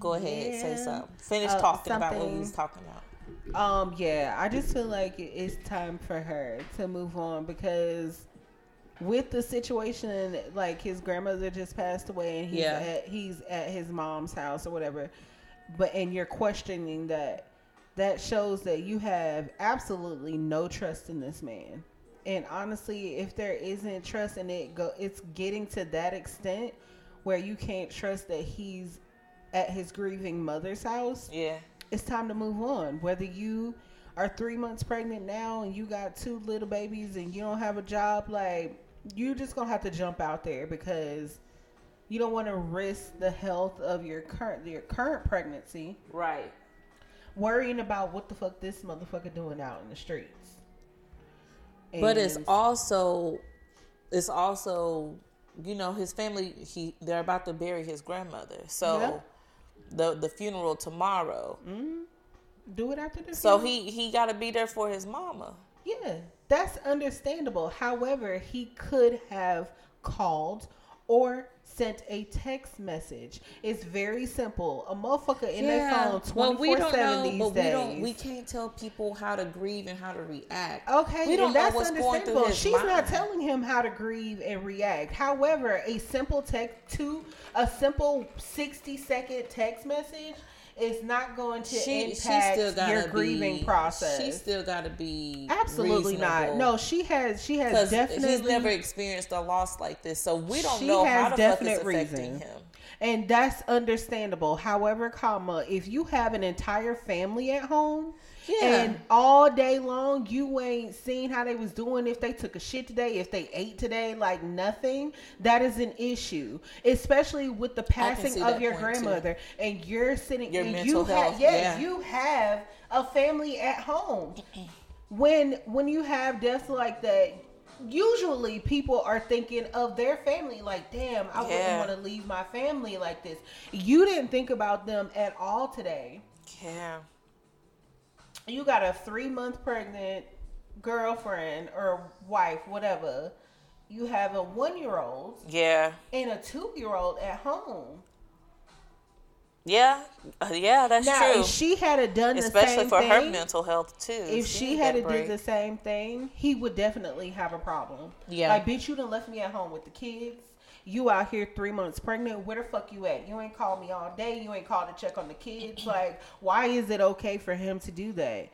Go ahead, Yeah. say something. Finish Uh, talking about what we was talking about. Um, yeah, I just feel like it's time for her to move on because with the situation, like his grandmother just passed away and he's Yeah. at he's at his mom's house or whatever, but and you're questioning that, that shows that you have absolutely no trust in this man. And honestly, if there isn't trust in it go, it's getting to that extent where you can't trust that he's at his grieving mother's house Yeah. it's time to move on. Whether you are three months pregnant now and you got two little babies and you don't have a job, like you just gonna have to jump out there because you don't want to risk the health of your current your current pregnancy, Right. worrying about what the fuck this motherfucker doing out in the streets. But it's also, it's also, you know, his family. He they're about to bury his grandmother, so Yeah. The the funeral tomorrow. Mm-hmm. do it after the So funeral. he he got to be there for his mama. Yeah, that's understandable. However, he could have called or sent a text message. It's very simple. A motherfucker in their phone twenty we don't seven these but days. we don't. We can't tell people how to grieve and how to react. Okay, we don't that's what's going through understandable. She's not telling him how to grieve and react. However, a simple text to a simple sixty second text message is not going to She, she impact still got your grieving process. She still got to be Absolutely not. No, she has. She has definitely. he's never experienced a loss like this, so we don't She know how the fuck it's affecting reason. him. And that's understandable. However, comma, if you have an entire family at home Yeah. and all day long you ain't seen how they was doing if they took a shit today, if they ate today, like nothing, that is an issue. Especially with the passing of your point, too. grandmother and you're sitting Your and mental you health, have yes, yeah. you have a family at home. when when you have deaths like that usually people are thinking of their family like damn i wouldn't want to leave my family like this you didn't think about them at all today Yeah. You got a three month pregnant girlfriend or wife whatever you have a one year old Yeah. and a two year old at home Yeah. Uh, yeah, that's now true. if she had a done the Especially for thing, her mental health too. if she need had that to break. did the same thing, he would definitely have a problem. Yeah. Like, bitch, you done left me at home with the kids. You out here three months pregnant. Where the fuck you at? You ain't called me all day. You ain't called to check on the kids. Like, why is it okay for him to do that?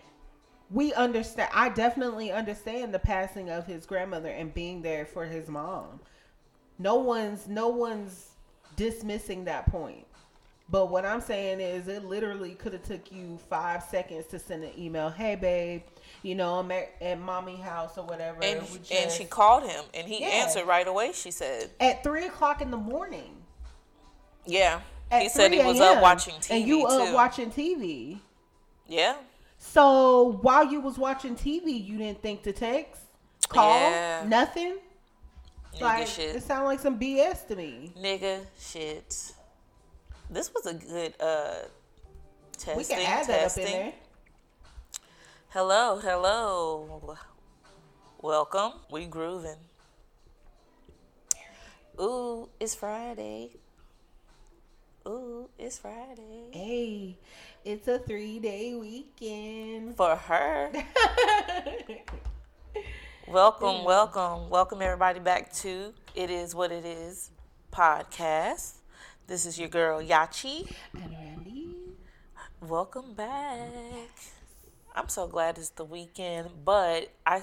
We understand. I definitely understand the passing of his grandmother and being there for his mom. No one's no one's dismissing that point. But what I'm saying is, it literally could have took you five seconds to send an email. Hey, babe, you know I'm at, at mommy house or whatever. and We and she called him and he Yeah. answered right away. She said, at three o'clock in the morning. "Yeah." At He said he was up watching TV and you up too. watching TV. yeah. So while you was watching TV, you didn't think to text, call, Yeah. nothing. Nigga Like shit. it sounded like some BS to me. Nigga shit. This was a good uh testing. We can add that up in there. Hello, hello. Welcome. We grooving. Ooh, it's Friday. Ooh, it's Friday. Hey, it's a three day weekend. For her. welcome, welcome, welcome everybody back to It Is What It Is podcast. This is your girl Yachi. And Randy. Welcome back. I'm so glad it's the weekend, but I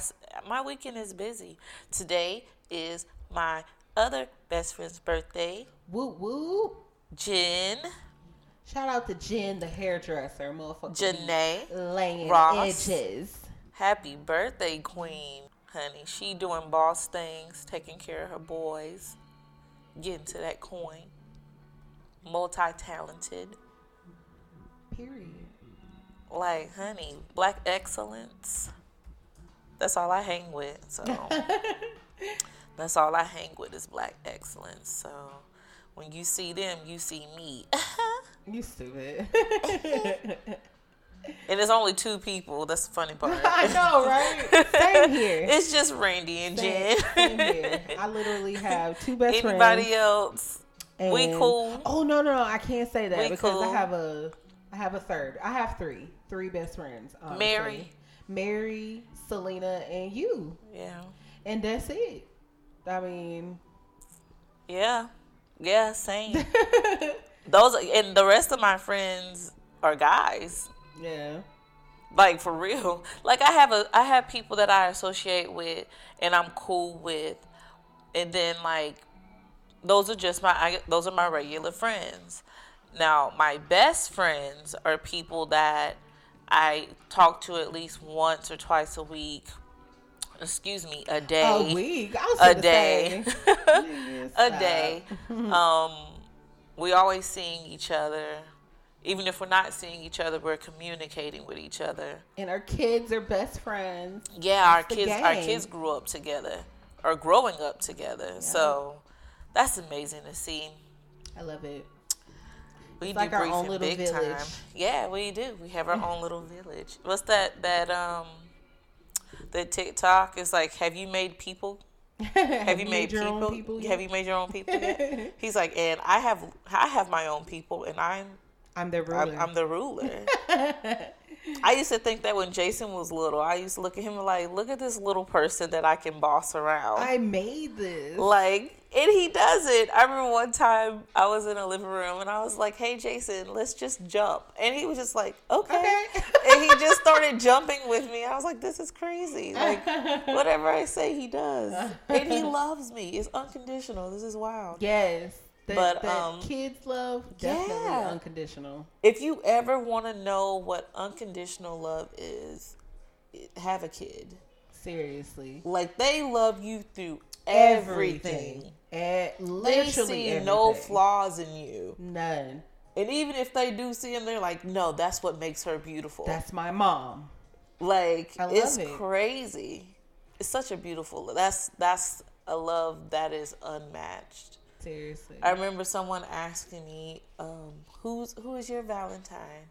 my weekend is busy. Today is my other best friend's birthday, Woo woo. Jen Shout out to Jen, the hairdresser, motherfucker. Janae. laying Ross. edges. Happy birthday, Queen, honey. She doing boss things, taking care of her boys, getting to that coin. Multi-talented, Period. Like honey, black excellence. That's all I hang with. So that's all I hang with is black excellence. So when you see them, you see me. You stupid. and it's only two people. That's the funny part. I know, right? Same here. It's just Randy and Jen. Same, same here. I literally have two best Anybody friends, else? We cool. Oh no, no, no! I can't say that We because cool. I have a, I have a third. I have three, three best friends. Uh, honestly. Mary. Mary, Selena, and you, Yeah. and that's it. I mean, Yeah. Yeah, same. Those and the rest of my friends are guys. yeah, Like for real. Like I have a I have people that I associate with and I'm cool with. And then like those are just my I, those are my regular friends. Now, my best friends are people that I talk to at least once or twice a week. Excuse me, a day. a week. I was a day. a day. Um, we always seeing each other. Even if we're not seeing each other, we're communicating with each other. And our kids are best friends. Yeah, our kids our kids grew up together or growing up together. So that's amazing to see. I love it. We It's do like our own little big village. time. Yeah, we do. We have our own little village. What's that that um the TikTok is like have you made people have you made your people? people? Have you made your own people? He's like, and I have I have my own people, and I'm I'm I'm, ruler. I'm the ruler. I used to think that when Jason was little, I used to look at him like, look at this little person that I can boss around. I made this. like, and he does it. I remember one time I was in a living room and I was like, hey, Jason, let's just jump. And he was just like, okay. Okay. and he just started jumping with me. I was like, this is crazy. Like, whatever I say, he does. And he loves me. It's unconditional. This is wild. Yes. That, But, that um, kids love definitely yeah. unconditional. If you ever want to know what unconditional love is, have a kid. Seriously. Like they love you through everything. Eh, They literally see everything. no flaws in you. None. And even if they do see them, they're like, no, that's what makes her beautiful. That's my mom. like it's it. crazy. It's such a beautiful. That's that's a love that is unmatched. Seriously. I remember someone asking me, um, "Who's who is your Valentine?"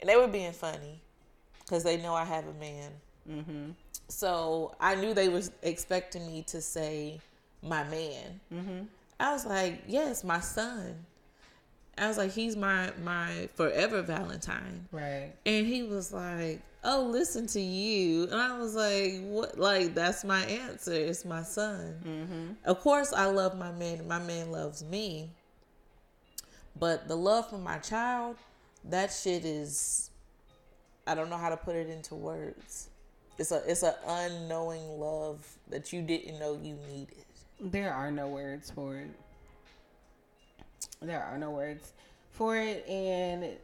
And they were being funny because they know I have a man. mm-hmm. So I knew they was expecting me to say my man. Mm-hmm. I was like, "Yes, my son." I was like, "He's my my forever Valentine." Right. And he was like, "Oh, listen to you." And I was like, "What? Like that's my answer. It's my son." Mm-hmm. Of course, I love my man. My man loves me. But the love for my child, that shit is. I don't know how to put it into words. It's a it's a unknowing love that you didn't know you needed. There are no words for it. There are no words for it, and it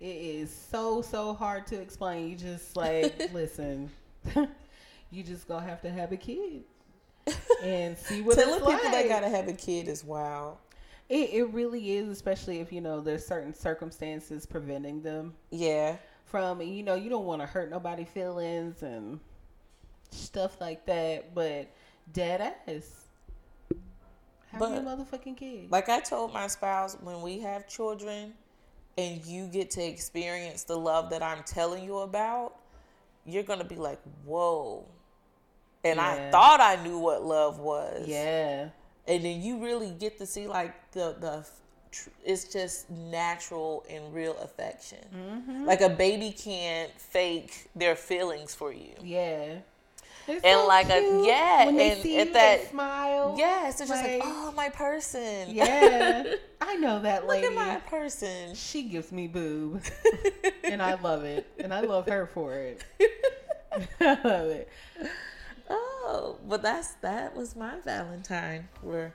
is so so hard to explain. You just like listen. you just gonna have to have a kid and see what Telling people like. they gotta have a kid is wild. It, it really is, especially if you know there's certain circumstances preventing them Yeah. From. You know, you don't want to hurt nobody feelings and stuff like that. But dead ass, have But- your motherfucking kid. Like I told my spouse, when we have children and you get to experience the love that I'm telling you about, you're going to be like, whoa. And I thought I knew what love was. yeah, And then you really get to see like the, the, tr- it's just natural and real affection. Mm-hmm. Like a baby can't fake their feelings for you. yeah. It's And so like a- yeah, when they and see at that- they smile. Yes, it's just like, Like- oh, my person. yeah. I know that Look at my person. She gives me boob, and I love it, and I love her for it. I love it. Oh, but that's that was my Valentine. Where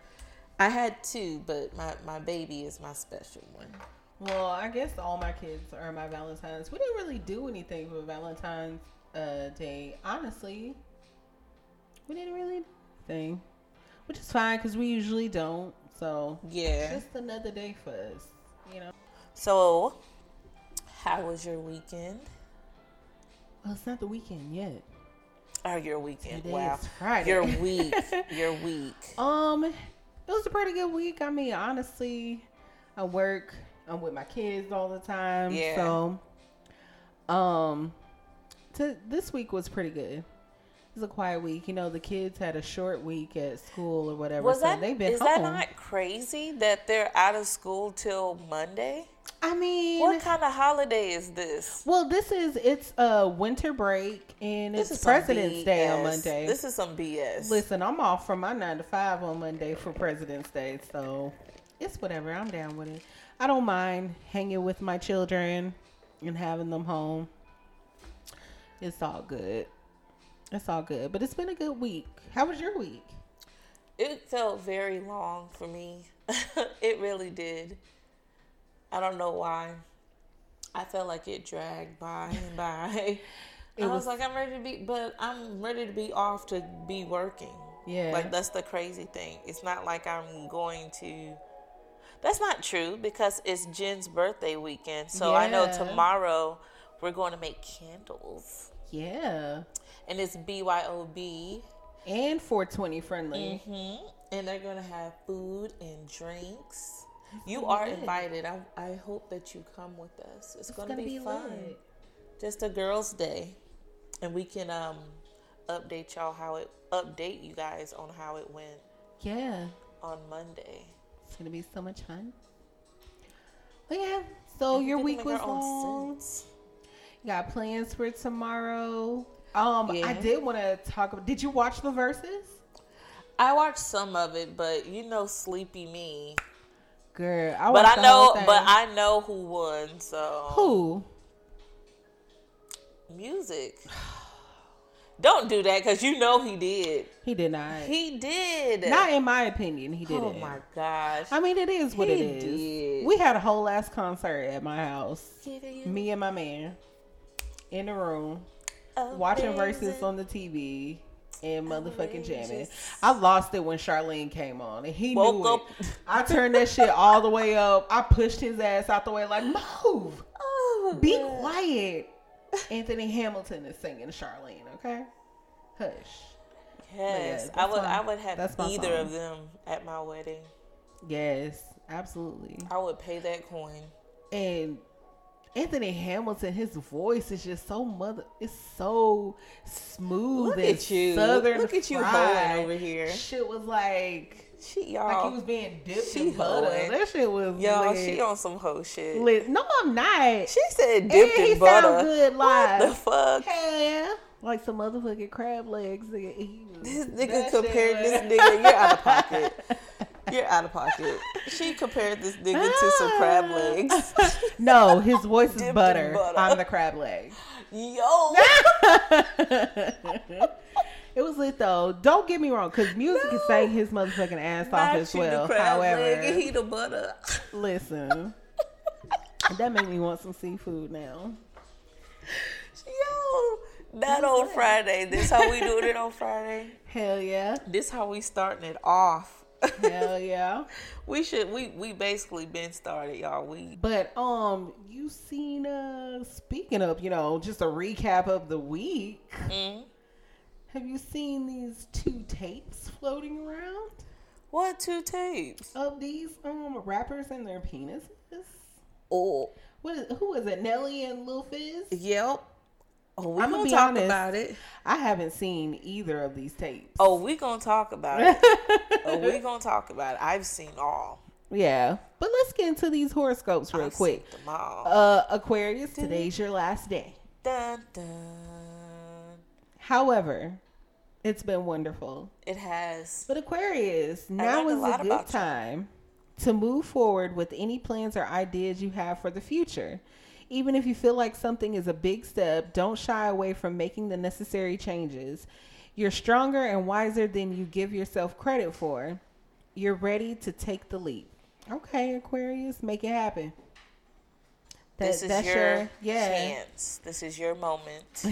I had two, but my my baby is my special one. Well, I guess all my kids are my Valentines. We didn't really do anything for Valentine's uh, Day, honestly. We didn't really thing, which is fine because we usually don't. So Yeah. just another day for us, you know. So, how was your weekend? Well, it's not the weekend yet. Oh, your weekend? Today wow. Friday. Your week. your week. Um, it was a pretty good week. I mean, honestly, I work. I'm with my kids all the time. Yeah. So, um, to, this week was pretty good. It's a quiet week. You know, the kids had a short week at school or whatever, Was so that they've been is home. that not crazy that they're out of school till Monday? I mean, What kind of holiday is this? well, this is it's a winter break and This it's President's Day on Monday. This is some BS. Listen, I'm off from my nine to five on Monday for President's Day, so it's whatever. I'm down with it. I don't mind hanging with my children and having them home. It's all good. It's all good. But it's been a good week. How was your week? It felt very long for me. it really did. I don't know why. I felt like it dragged by and by. I was- was, like, I'm ready to be, but I'm ready to be off to be working. Yeah. Like that's the crazy thing. It's not like I'm going to. That's not true because it's Jen's birthday weekend. So I know tomorrow we're going to make candles, Yeah. and it's BYOB. And 420 friendly. hmm And they're gonna have food and drinks. You are lit. invited. I, I hope that you come with us. It's, gonna, gonna be, be fun. lit. Just a girls' day, and we can um update y'all how it update you guys on how it went Yeah. on Monday. It's going to be so much fun. But yeah. So And your week was long. You got plans for tomorrow? Um, I did want to talk about. Did you watch the Verzuz? I watched some of it, but you know, sleepy me. Girl, I But I know, but I know who won. So who? Musiq. Don't do that because you know he did. He did not. He did. not in my opinion. He didn't. Oh my gosh. I mean, it is what it He is. did. We had a whole last concert at my house. Me and my man in the room oh, watching Verzuz on the TV and motherfucking jamming. I lost it when Charlene came on, and he Woke knew up- it. I turned that shit all the way up. I pushed his ass out the way, like move, Oh, be God. quiet. Anthony Hamilton is singing Charlene. Okay, hush. Yes, Yeah, I would. that's I would have either song. of them at my wedding. Yes, absolutely. I would pay that coin. and Anthony Hamilton, his voice is just so mother. It's so smooth Look and at you. southern. Look at you hoeing over here. Shit was like She y'all. Like he was being dipped she in butter. hoeing. That shit was Y'all, lit. she on some hoe shit. lit. No, I'm not. She said and dipped he in butter. sound good live. What the fuck? Hell yeah. Like some motherfucking crab legs. Nigga. This nigga compared this nigga. You're out of pocket. You're out of pocket. She compared this nigga to some ah. crab legs. no, his voice is butter. butter. I'm the crab leg. Yo. It was lit though. Don't get me wrong, because Musiq is saying his motherfucking ass off as well. crab leg However, he the butter. listen, that made me want some seafood now. Yo. Not on Friday. This how we doing it on Friday. Hell yeah, This how we starting it off. Hell yeah. we should we we basically been started, y'all. We But um, you seen uh, speaking of, you know, just a recap of the week. mm, Have you seen these two tapes floating around what two tapes? of these um rappers and their penises? Oh, What is who is it? Nelly and Lil Fizz? yep. Oh, we I'ma gonna talk honest. about it. I haven't seen either of these tapes. Oh, we gonna talk about it. oh, we gonna talk about it. I've seen all. Yeah, but let's get into these horoscopes real I've quick. seen them all. Uh, Aquarius, today's your last day. dun, dun. However, it's been wonderful. It has. But Aquarius, now learned a is a, good about you. time to move forward with any plans or ideas you have for the future. Even if you feel like something is a big step, don't shy away from making the necessary changes. You're stronger and wiser than you give yourself credit for. You're ready to take the leap. Okay, Aquarius, make it happen. That- this is that's your, yeah. chance. This is your moment.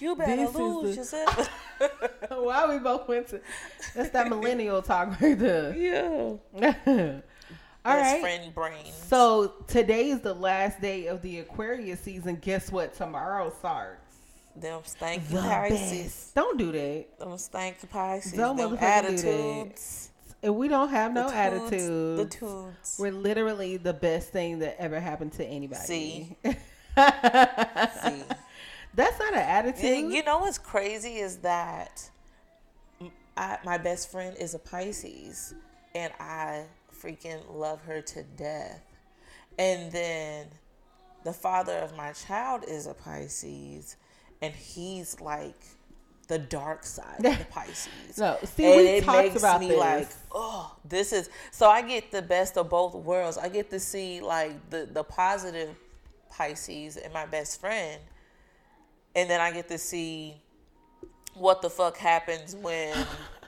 You better lose the- yourself. Why we both went to? That's that millennial talk right there. yeah. All Best right. friend brain. So today is the last day of the Aquarius season. Guess what? Tomorrow starts. them stanky The Pisces. best. Don't do that. Them stanky Pisces. Don't them attitudes. If we don't have no the attitude, The toots. we're literally the best thing that ever happened to anybody. See. See. That's not an attitude. And you know what's crazy is that I, my best friend is a Pisces, and I freaking love her to death. And then the father of my child is a Pisces, and he's like the dark side of the Pisces. no, see, and we it talked makes about me this. like, oh, this is so I get the best of both worlds. I get to see like the the positive Pisces and my best friend, and then I get to see what the fuck happens when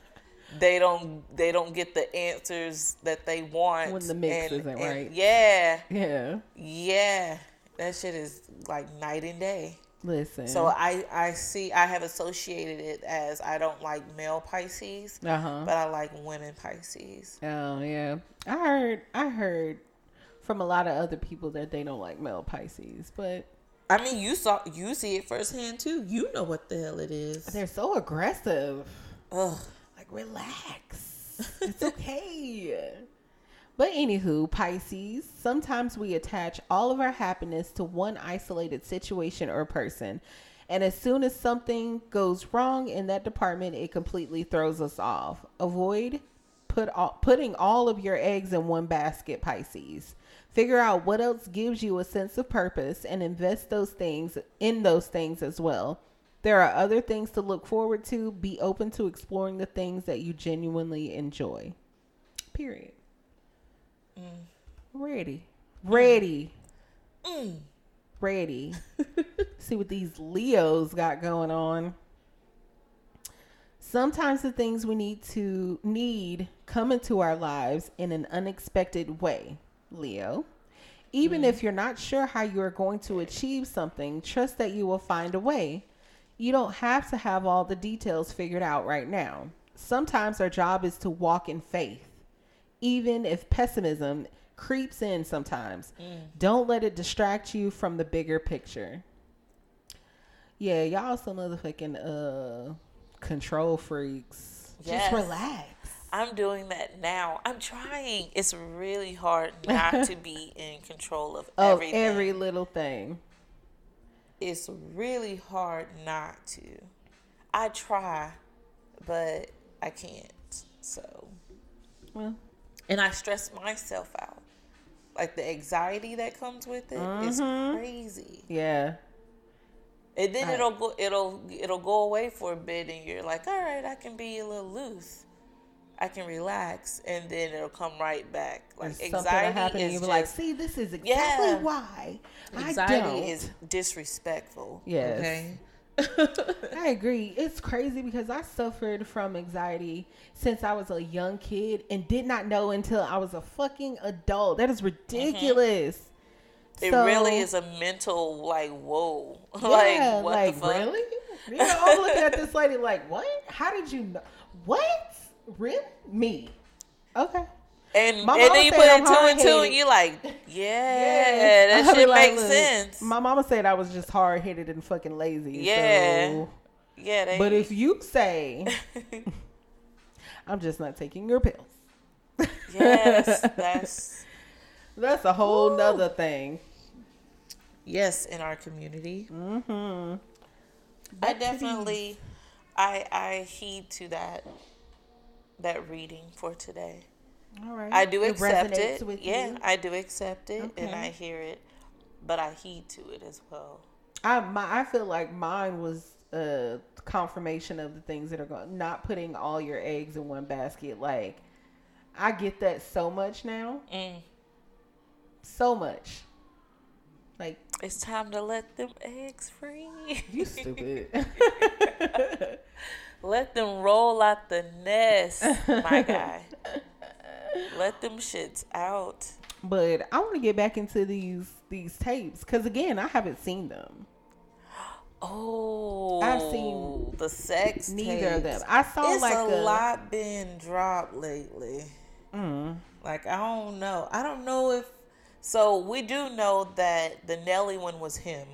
they don't they don't get the answers that they want When the mix and- isn't right. Yeah, yeah. yeah, that shit is like night and day. Listen. So I I see I have associated it as I don't like male Pisces, uh huh. but I like women Pisces. Oh yeah, I heard. I heard from a lot of other people that they don't like male Pisces, but I mean, you saw you see it firsthand too. You know what the hell it is. they're so aggressive. Ugh. Relax, it's okay. But anywho, Pisces, sometimes we attach all of our happiness to one isolated situation or person. And as soon as something goes wrong in that department, it completely throws us off. Avoid put all, putting all of your eggs in one basket, Pisces. Figure out what else gives you a sense of purpose and invest those things in those things as well. There are other things to look forward to. Be open to exploring the things that you genuinely enjoy. Period. Mm. Ready. Mm. Ready. Mm. Ready. See what these Leos got going on. Sometimes the things we need to need come into our lives in an unexpected way, Leo. Even if you're not sure how you are going to achieve something, trust that you will find a way. You don't have to have all the details figured out right now. Sometimes our job is to walk in faith, even if pessimism creeps in sometimes. Don't let it distract you from the bigger picture. Yeah, y'all some motherfucking uh control freaks. Yes. Just relax. I'm doing that now. I'm trying. It's really hard not to be in control of Of everything. every little thing. It's really hard not to. I try, but I can't. So, Well, and I stress myself out. Like the anxiety that comes with it is Mm-hmm. crazy. yeah. And then Right. it'll go it'll it'll go away for a bit and you're like, "All right, I can be a little loose. I can relax." And then it'll come right back. Like Or anxiety happen and is you'll be just, like, see, this is exactly Yeah. why I don't. anxiety is disrespectful. Yes. Okay? I agree. It's crazy because I suffered from anxiety since I was a young kid and did not know until I was a fucking adult. That is mm-hmm. ridiculous. It So- really is a mental like whoa. Yeah, like what like the fuck? really? You know, I'm looking at this lady like, what? How did you know? What? Really? Me? Okay. And, My and then you put I'm two and two and you're like, yeah, Yes. that shit like, makes look, sense. My mama said I was just hard headed and fucking lazy. Yeah. So. yeah, But if you say I'm just not taking your pills, yes, that's that's a whole nother thing. yes in our community. Mm-hmm. I definitely, I I heed to that that reading for today. All right. I do It accept it. Yeah, you. I do accept it and I hear it, but I heed to it as well. I my I feel like mine was a confirmation of the things that are going. Not putting all your eggs in one basket. Like I get that so much now. Mm. So much. Like It's time to let them eggs free. you stupid. let them roll out the nest, my guy. Let them shits out. but I want to get back into these these tapes because again, I haven't seen them. Oh, I've seen the sex. Neither of them. I saw it's like a, a, lot been dropped lately. Mm, Like I don't know. I don't know if. So we do know that the Nelly one was him.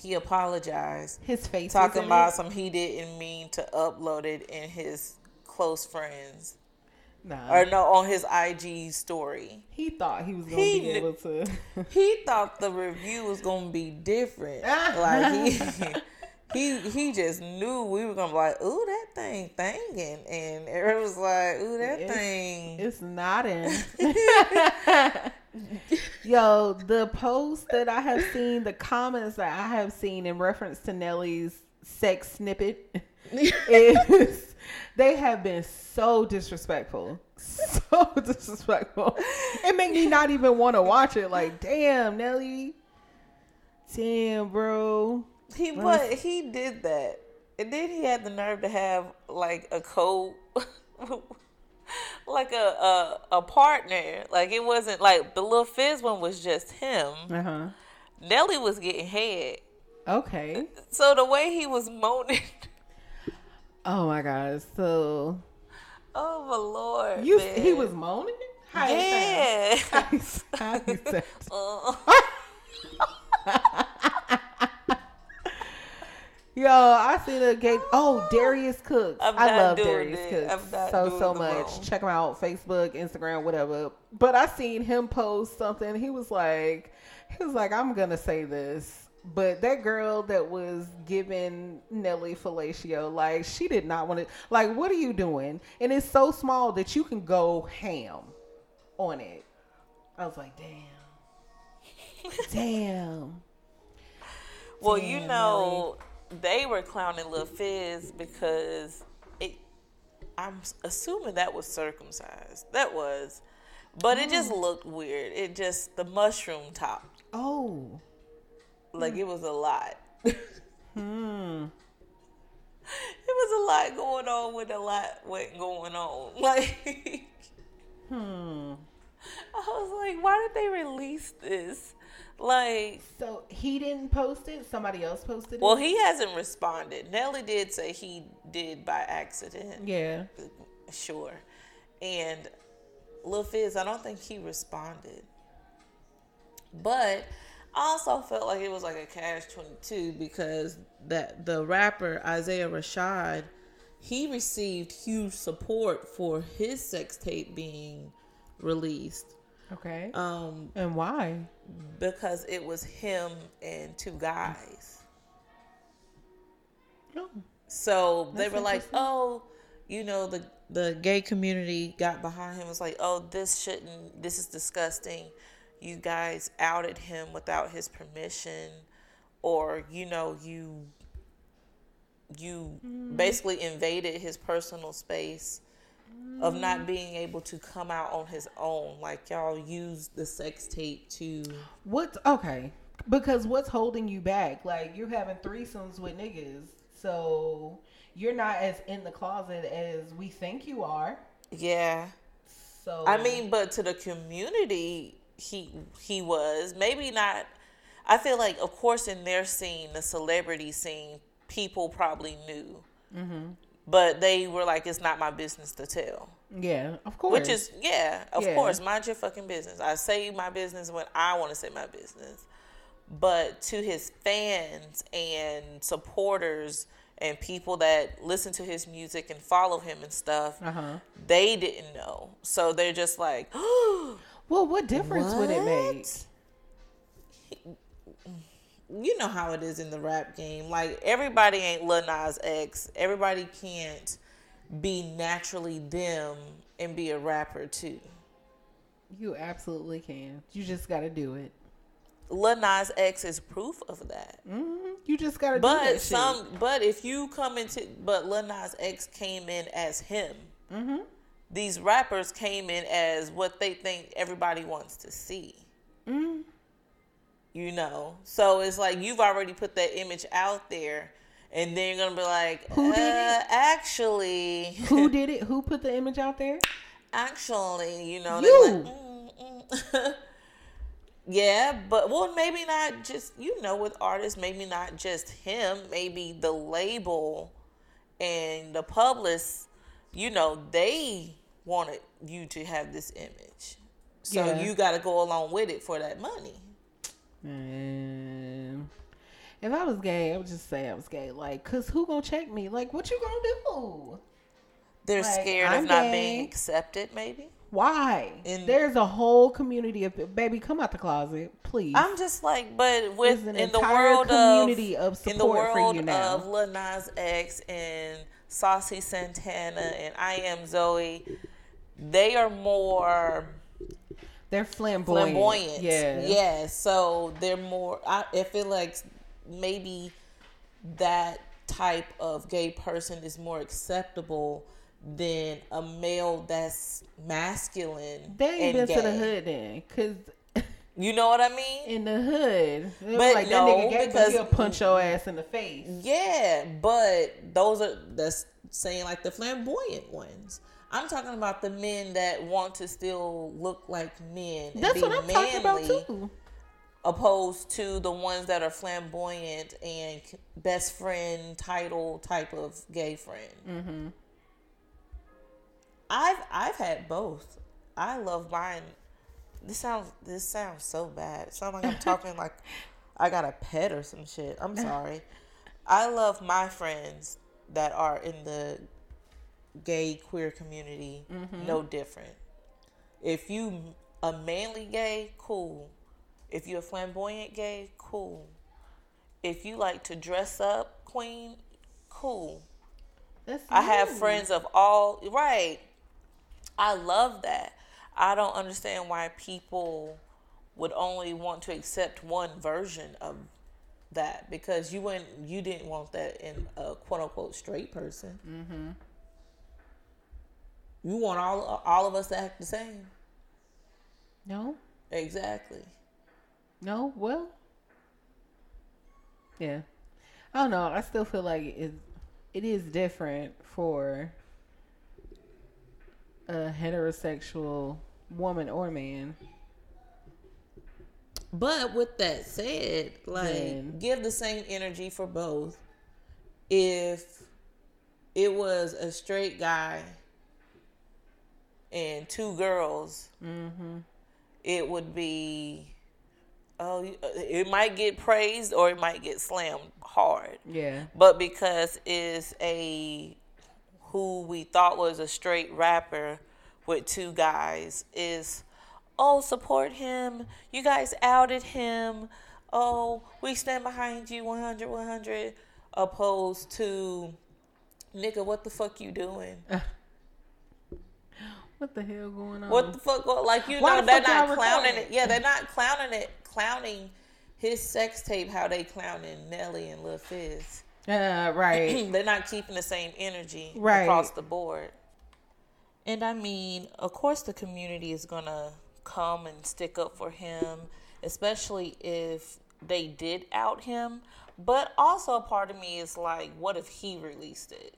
He apologized, his face talking about it. some he didn't mean to upload it in his close friends. Nah. or no on his IG story. He thought he was gonna He be able to. He thought the review was gonna be different. like he he he just knew we were gonna be like, ooh, that thing thangin', and Eric was like, ooh, that It's- thing. It's not in. Yo, the posts that I have seen, the comments that I have seen in reference to Nelly's sex snippet is they have been so disrespectful. So disrespectful. It made me not even want to watch it. Like, damn, Nelly. Damn, bro. He but he did that, and then he had the nerve to have like a co, like a, a a partner. Like it wasn't like the little Fizz one was just him. Uh huh. Nelly was getting head. Okay. So the way he was moaning, Oh my God. So oh my lord, you man. he was moaning? How yeah. How he sound? Yo, I seen the gay. Oh, Darius Cooks. I'm I love Darius it. Cooks so so much. moan. Check him out, Facebook, Instagram, whatever. But I seen him post something. He was like, he was like, I'm gonna say this, but that girl that was giving Nelly fellatio, like she did not want to. Like, what are you doing? And it's so small that you can go ham on it. I was like, damn, damn. well, you Damn, know, they were clowning Lil Fizz because it. I'm assuming that was circumcised. That was, but it just looked weird. It just the mushroom top, Oh, like it was a lot. hmm. It was a lot going on with a lot wasn't going on. Like Hmm. I was like, why did they release this? Like, So he didn't post it. Somebody else posted it. well, he hasn't responded. Nelly did say he did by accident. yeah. Sure. And Lil Fizz, I don't think he responded. But I also felt like it was like a cash 22 because that the rapper Isaiah Rashad, he received huge support for his sex tape being released. Okay. Um, and why? because it was him and two guys. Oh. So they were like, "Oh, you know, the the gay community got behind him. It Was like, oh, this shouldn't. This is disgusting. You guys outed him without his permission, or you know, you you Mm. basically invaded his personal space." Of not being able to come out on his own, like y'all use the sex tape to What's okay? Because what's holding you back? Like you're having threesomes with niggas, so you're not as in the closet as we think you are. yeah So I mean, but to the community, he he was maybe not. I feel like, of course, in their scene, the celebrity scene, people probably knew, mm-hmm. But they were like, "It's not my business to tell." yeah, of course. Which is, yeah, of Yeah. course, mind your fucking business. I say my business when I want to say my business, but to his fans and supporters and people that listen to his music and follow him and stuff, uh huh. they didn't know. So they're just like, Well, what difference would it make? You know how it is in the rap game. Like everybody ain't Lil Nas X. Everybody can't be naturally them and be a rapper too. You absolutely can. You just got to do it. Lil Nas X is proof of that. hmm You just got to But shit. some, but if you come into, but Lil Nas X came in as him. Mm-hmm. These rappers came in as what they think everybody wants to see. Mm. You know, so it's like you've already put that image out there, and then you're gonna be like, Who did uh, Actually, Who did it? Who put the image out there? actually, you know, You. like, mm, mm. yeah, but well, maybe not just you know, with artists, maybe not just him, maybe the label and the publicist, you know, they wanted you to have this image, so Yeah. you got to go along with it for that money. Man. If I was gay, I would just say I was gay. Like, cause who gonna check me? Like, what you gonna do? They're Like, scared I'm of not gay. being accepted, maybe. Why? In- There's a whole community of baby. Come out the closet, please. I'm just like, but with an in the world community of, of in the support for you now. of Lil Nas X and Saucy Santana and I Am Zoe, they are more They're flamboyant. flamboyant. Yeah. Yeah. So they're more. I, I feel like maybe that type of gay person is more acceptable than a male that's masculine. They ain't and been to the hood then, cause You know what I mean? in the hood, But like no, that nigga gay because- he'll punch your ass in the face. Yeah, but those are that's saying like the flamboyant ones. I'm talking about the men that want to still look like men. and That's be what I'm talking about manly, too. Opposed to the ones that are flamboyant and best friend title type of gay friend. Mm-hmm. I've I've had both. I love mine. This sounds this sounds so bad. It sounds like I'm talking like I got a pet or some shit. I'm sorry. I love my friends that are in the gay queer community no different. If you a manly gay, cool. If you're a flamboyant gay, cool. If you like to dress up, queen, cool. That's I have friends of all right. I love that. I don't understand why people would only want to accept one version of that because you wouldn't you didn't want that in a quote unquote straight person. Mm-hmm. You want all all of us to act the same. No, Exactly. no. Well, yeah. I don't know. I still feel like it. It is different for a heterosexual woman or man. But with that said, like Then- give the same energy for both. If it was a straight guy and two girls, mm-hmm. it would be oh, uh, it might get praised or it might get slammed hard. Yeah. But because it's a who we thought was a straight rapper with two guys is oh support him. You guys outed him. Oh, we stand behind you 100 100 opposed to nigga what the fuck you doing? What the hell going on? What the fuck like you Why know the they're not clowning it. Yeah, they're not clowning it clowning his sex tape how they clowning Nelly and Lil Fizz. Uh, right. they're not keeping the same energy Right. across the board. And I mean, of course, the community is gonna come and stick up for him, especially if they did out him. But also, a part of me is like, what if he released it?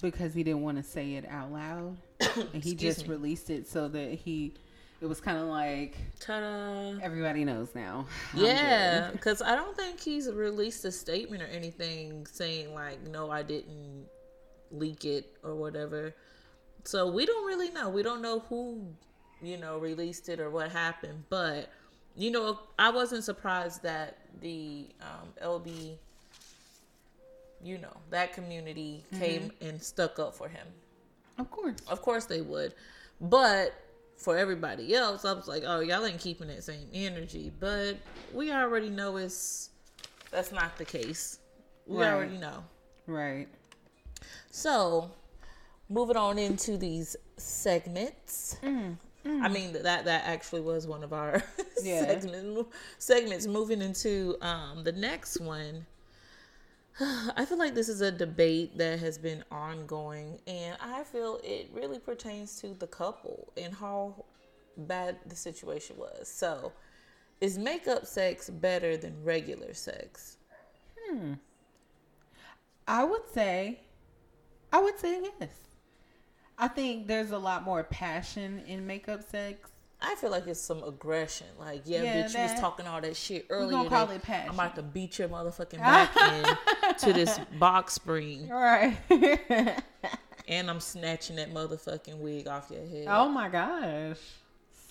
Because he didn't want to say it out loud, and he just me. released it so that he. It was kind of like Ta-da! everybody knows now. Yeah, because I don't think he's released a statement or anything saying like, "No, I didn't leak it" or whatever. So we don't really know. We don't know who, you know, released it or what happened. But you know, I wasn't surprised that the um, LB, you know, that community came and stuck up for him. Of course. Of course they would. But for everybody else, I was like, oh, y'all ain't keeping that same energy. But we already know it's that's not the case. We Right. already know. Right. So, moving on into these segments. I mean that that actually was one of our Yeah. segment, segments. Moving into um, the next one, I feel like this is a debate that has been ongoing, and I feel it really pertains to the couple and how bad the situation was. So, is makeup sex better than regular sex? Hmm. I would say, I would say yes. I think there's a lot more passion in makeup sex. I feel like it's some aggression. Like, yeah, Yeah, bitch, you was talking all that shit earlier. gonna call it passion. I'm about to beat your motherfucking back in to this box spring, Right. and I'm snatching that motherfucking wig off your head. oh my gosh.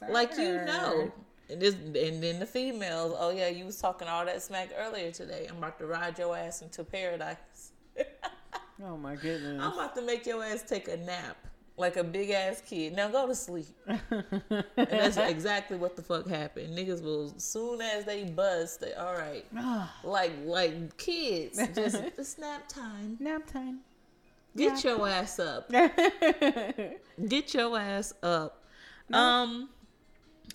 like you know. And, this, and then the females, oh yeah, you was talking all that smack earlier today. I'm about to ride your ass into paradise. Oh my goodness. I'm about to make your ass take a nap like a big ass kid. Now go to sleep. and that's exactly what the fuck happened. Niggas will soon as they bust, they all right. like like kids, just it's nap time. Nap time. Get your ass up. Get your ass up. Um,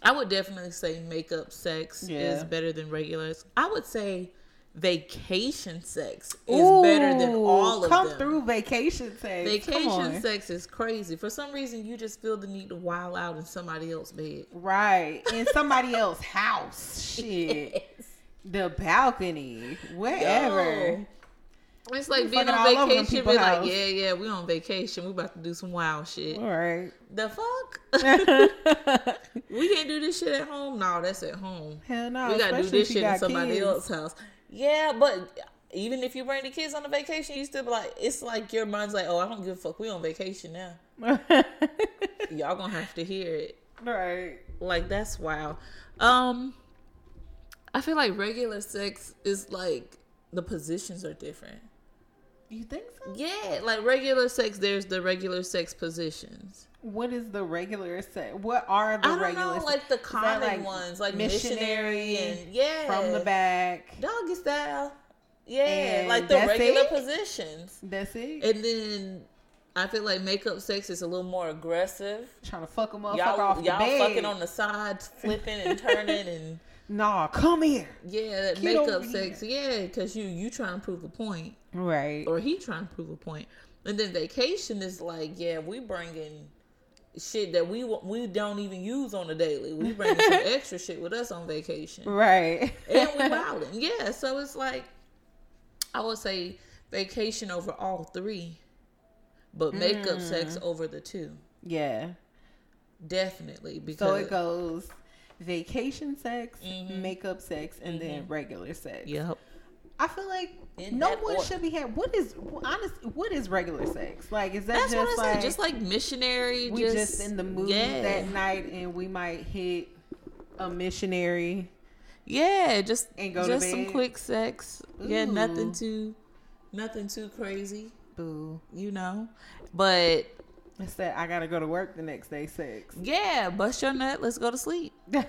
I would definitely say makeup sex is better than regular. I would say vacation sex is better than all of come them. Come through vacation sex. Vacation sex is crazy. For some reason, you just feel the need to wild out in somebody else's bed. Right. In somebody else's house. Shit. The balcony. Wherever. Yo. It's like We being on all over them vacation. Be like, yeah, yeah, we on vacation. We about to do some wild shit. All right. The fuck? we can't do this shit at home. No, that's at home. Hell no. we gotta do this shit in somebody kids. else's house. Yeah, but even if you bring the kids on a vacation, you still be like, it's like your mind's like, oh, I don't give a fuck. We on vacation now. Y'all gonna have to hear it. right. Like that's wild. Um, I feel like regular sex is like the positions are different. You think so? Yeah, like regular sex, there's the regular sex positions. What is the regular sex? What are the I don't regular know, like the common like ones, like missionary, and yeah, from the back. doggy style. Yeah, And like the regular it? positions. That's it. And then I feel like makeup sex is a little more aggressive. Trying to fuck them up Y'all, off the y'all fucking on the sides, flipping and turning, and Nah, come here. yeah, that Get makeup sex. Yeah, because you you trying to prove a point, Right. or he trying to prove a point. And then vacation is like, yeah, we bringing shit that we we don't even use on a daily. We bringing some extra shit with us on vacation. Right. and we're wilding. Yeah, so it's like I would say vacation over all three, but makeup sex Mm. over the two. yeah. Definitely because So it goes vacation sex, Mhm. makeup sex, and then regular sex. Yep. I feel like In no one order. should be having. What is honest? What is regular sex? Like, is that That's just like said. Just like missionary. we just, in the mood yeah. that night, and we might hit a missionary? Yeah, just And go to just some quick sex. Yeah, nothing too, nothing too crazy. Boo. You know, but It's that I gotta go to work the next day. Sex. yeah, bust your nut. Let's go to sleep.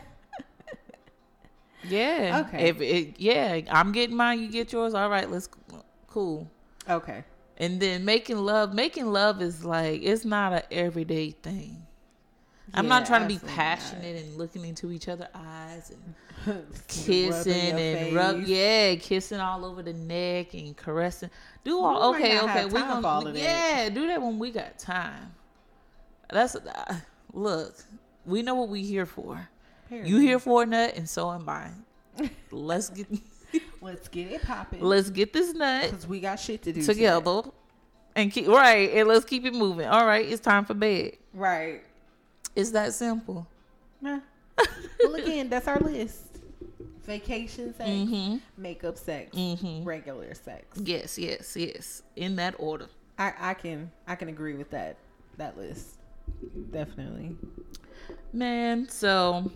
Yeah. Okay. If it, yeah, I'm getting mine. You get yours. All right. Let's cool. okay. And then making love. Making love is like it's not an everyday thing. I'm Yeah, not trying to be absolutely not. passionate and looking into each other's eyes and kissing and rub. Yeah, kissing all over the neck and caressing. Do all We okay. Okay, we gonna all of that. yeah do that when we got time. That's uh, look. We know what we here for. You here for a nut, and so am I. Let's get Let's get it popping. let's get this nut Cause we got shit to do together, and keep right, and let's keep it moving. All right, it's time for bed. Right. It's that simple. Nah. well, again, that's our list: vacation sex, Mm-hmm. makeup sex, Mhm. regular sex. Yes, yes, yes. In that order. I, I can I can agree with that that list. Definitely. Man, so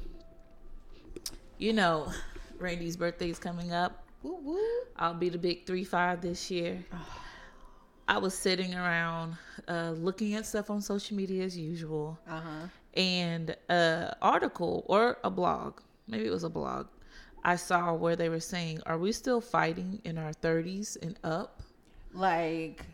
you know, Randy's birthday is coming up. Woo woo. I'll be the big three five this year. I was sitting around uh, looking at stuff on social media as usual, Uh huh. and a article or a blog, maybe it was a blog, I saw where they were saying, "Are we still fighting in our 30s and up?" Like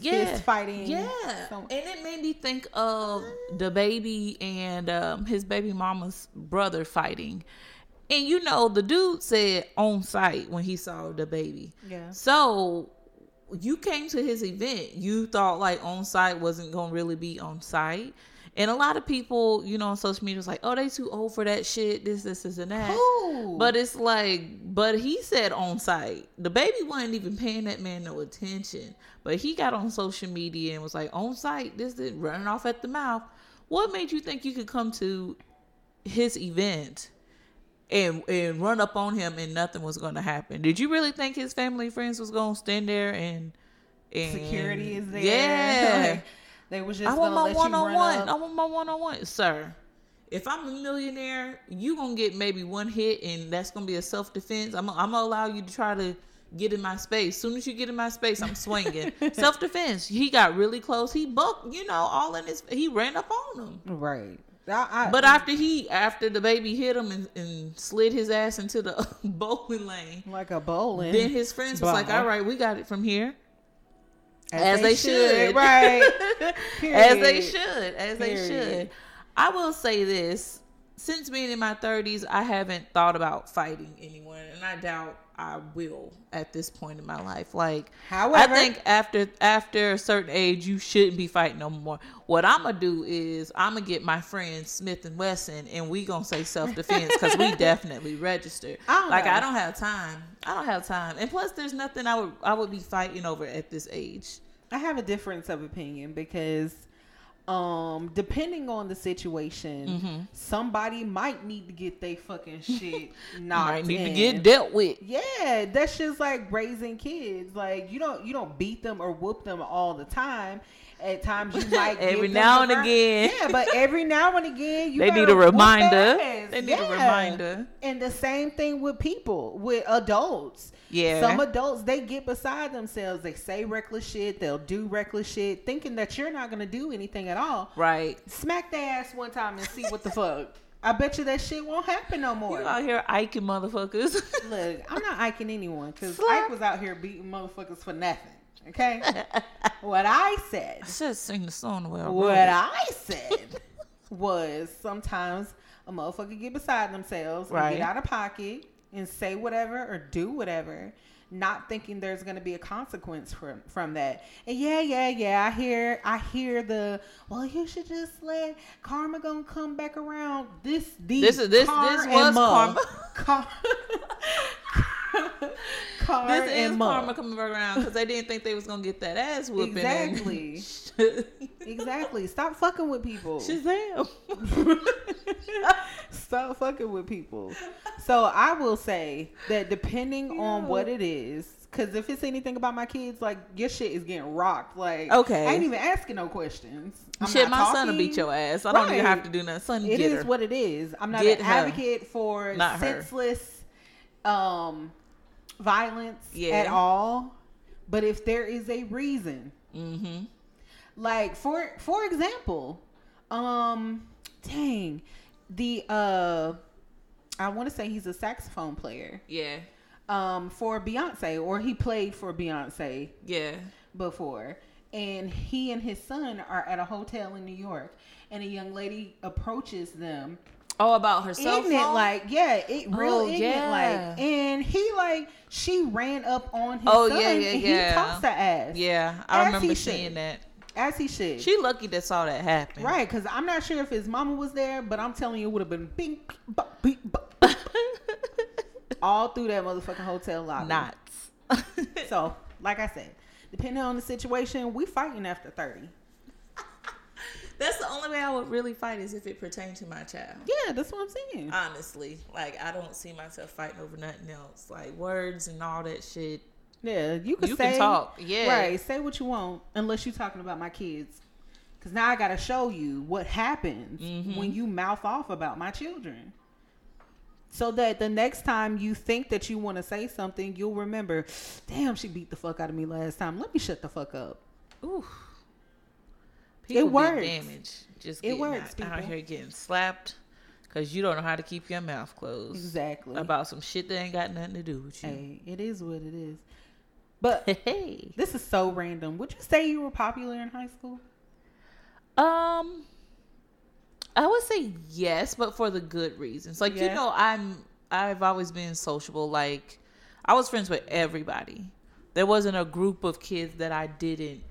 Yeah, fist fighting. Yeah, some- and it made me think of the baby and um, his baby mama's brother fighting. And you know, the dude said on site when he saw the baby. Yeah. So you came to his event, you thought like on site wasn't gonna really be on site. And a lot of people, you know, on social media was like, oh, they too old for that shit, this, this, this, and that. Who? But it's like, but he said on site. The baby wasn't even paying that man no attention. But he got on social media and was like, on site, this is running off at the mouth. What made you think you could come to his event and and run up on him and nothing was going to happen? Did you really think his family friends was going to stand there and and security is there. Yeah. Like, they was just I want my one on one. I want my one on one, sir. If I'm a millionaire, you gonna get maybe one hit, and that's gonna be a self defense. I'm, I'm gonna allow you to try to get in my space. Soon as you get in my space, I'm swinging. Self defense. He got really close. He bucked, you know, all in his. He ran up on him. Right. I, I, But after he, after the baby hit him and, and slid his ass into the bowling lane, like a bowling. then his friends was like, "All right, we got it from here." As they should. Right. as they should. As they should. I will say this. Since being in my 30s i haven't thought about fighting anyone and i doubt i will at this point in my life. Like However- i think after after a certain age you shouldn't be fighting no more. What i'm gonna do is i'm gonna get my friends smith and wesson and we gonna say self-defense because we definitely registered. I like know. i don't have time. I don't have time. And plus there's nothing i would i would be fighting over at this age I have a difference of opinion because um depending on the situation, Mm-hmm. somebody might need to get their fucking shit knocked might need to get dealt with Yeah, that's just like raising kids. Like you don't you don't beat them or whoop them all the time. At times you might Every now the and again. Yeah, but every now and again you They need a reminder. They need a reminder. And the same thing with people, with adults. Yeah. Some adults they get beside themselves. They say reckless shit. They'll do reckless shit, thinking that you're not gonna do anything at all. Right. Smack their ass one time and see what the fuck. I bet you that shit won't happen no more. You out here Iking motherfuckers. Look, I'm not iking anyone because. Ike was out here beating motherfuckers for nothing. Okay, what I said, Just sing the song the I what. I said was sometimes a motherfucker get beside themselves and Right. get out of pocket and say whatever or do whatever, not thinking there's gonna be a consequence from from that. And yeah, yeah, yeah, I hear I hear the well, you should just let karma gonna come back around. This these This is- this- this was karma. Car, car This is karma coming back around because they didn't think they was gonna get that ass whooping. Exactly. Exactly. Stop fucking with people. Shazam. Stop fucking with people. So I will say that depending on what it is, because if it's anything about my kids, like your shit is getting rocked. Like Okay. I ain't even asking no questions. I'm Shit, my son will beat your ass. I don't even have to do nothing. Son, It is her. what it is. I'm not Get an her. advocate for Not her. senseless um violence Yeah. at all. But if there is a reason, mm-hmm. like for for example, um dang, the uh I want to say he's a saxophone player Yeah. um for Beyonce or he played for Beyonce Yeah. before and he and his son are at a hotel in New York and a young lady approaches them Oh, about her cell ignorant phone? like yeah it real Oh, ignorant yeah. like and he like she ran up on his Oh, son yeah, yeah, and yeah. he tossed her ass yeah, I As remember seeing should. that. as he should She lucky that saw that happen. Right, because I'm not sure if his mama was there, but I'm telling you, it would have been bing, bing, bop, bing, bop, bop, all through that motherfucking hotel lobby. Knots. So, like I said, depending on the situation, we fighting after 30. That's the only way I would really fight is if it pertained to my child. Yeah, that's what I'm saying. Honestly, like I don't see myself fighting over nothing else. Like words and all that shit. yeah, you can You say can talk, yeah. right. Say what you want, unless you're talking about my kids. Because now I got to show you what happens Mm-hmm. when you mouth off about my children. So that the next time you think that you want to say something, you'll remember, damn, she beat the fuck out of me last time. Let me shut the fuck up. Ooh. It works. get damaged. Just It works, out, out here getting slapped because you don't know how to keep your mouth closed Exactly. about some shit that ain't got nothing to do with you. hey, it is what it is. But Hey. this is so random. Would you say you were popular in high school? Um, I would say yes, but for the good reasons. Like you know, I'm I've always been sociable. Like I was friends with everybody. There wasn't a group of kids that I didn't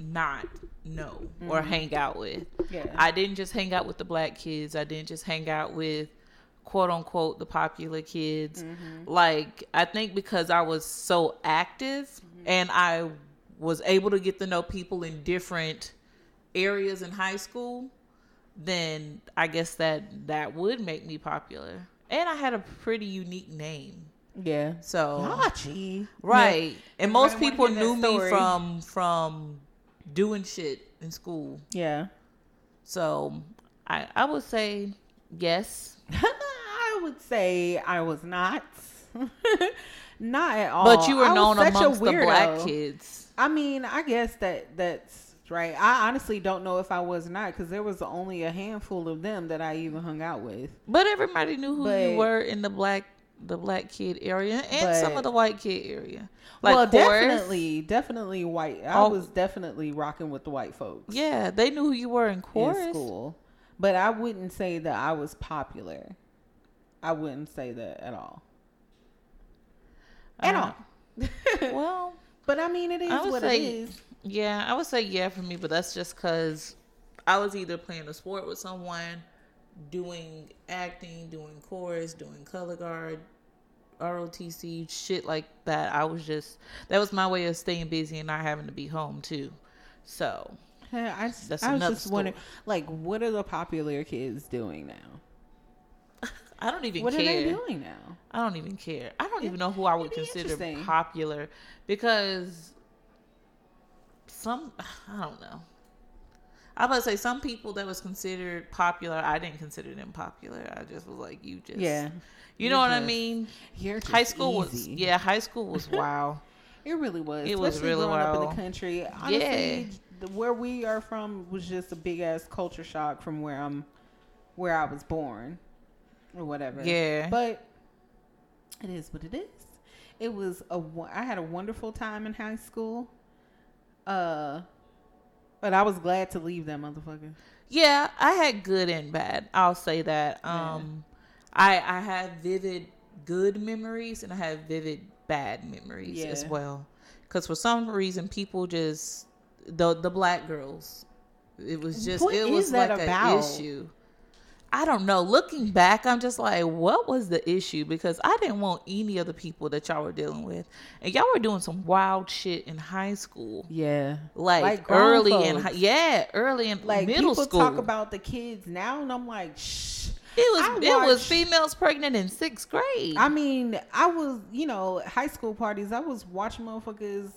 not know or hang out with. Yeah. I didn't just hang out with the black kids. I didn't just hang out with quote unquote the popular kids. Like I think because I was so active and I was able to get to know people in different areas in high school, then I guess that that would make me popular. And I had a pretty unique name. Yeah. So Hachi. right. And most people knew that me from from doing shit in school. Yeah. So I I would say yes. I would say I was not. Not at all. But you were I known amongst the black kids. I mean, I guess that that's right. I honestly don't know if I was not because there was only a handful of them that I even hung out with. But everybody knew who But- you were in the black the black kid area and some of the white kid area. Like well, chorus, definitely, definitely white. I Oh. was definitely rocking with the white folks. Yeah, they knew who you were in in chorus. school, but I wouldn't say that I was popular. I wouldn't say that at all. At Uh, all. Well, But I mean, it is what say it is. yeah, I would say yeah for me, but that's just because I was either playing a sport with someone, doing acting, doing chorus, doing color guard, ROTC, shit like that. I was just that was my way of staying busy and not having to be home too. So Yeah, I, just, That's I was just wondering, like, what are the popular kids doing now? I don't even What care. What are they doing now? I don't even care. I don't even know who I would consider popular because some I don't know. I was about to say some people that was considered popular, I didn't consider them popular. I just was like, you just Yeah, You You know what I mean? High school was yeah, high school was wow. It really was. It was really growing up in the country. Honestly, Yeah. where we are from was just a big ass culture shock from where I'm, where I was born, or whatever. Yeah. But it is what it is. It was a. I had a wonderful time in high school. Uh, but I was glad to leave that motherfucker. Yeah, I had good and bad. I'll say that. Yeah. Um I I have vivid good memories and I have vivid bad memories as well. Cuz for some reason people just the the black girls it was just What it was like about? an issue. I don't know. Looking back, I'm just like, what was the issue? Because I didn't want any of the people that y'all were dealing with, and y'all were doing some wild shit in high school, Yeah, like, grown early in high, yeah, early in like middle people school. talk about the kids now, and I'm like, shh. It was I it was females pregnant in sixth grade. I mean, I was, you know, high school parties. I was watching motherfuckers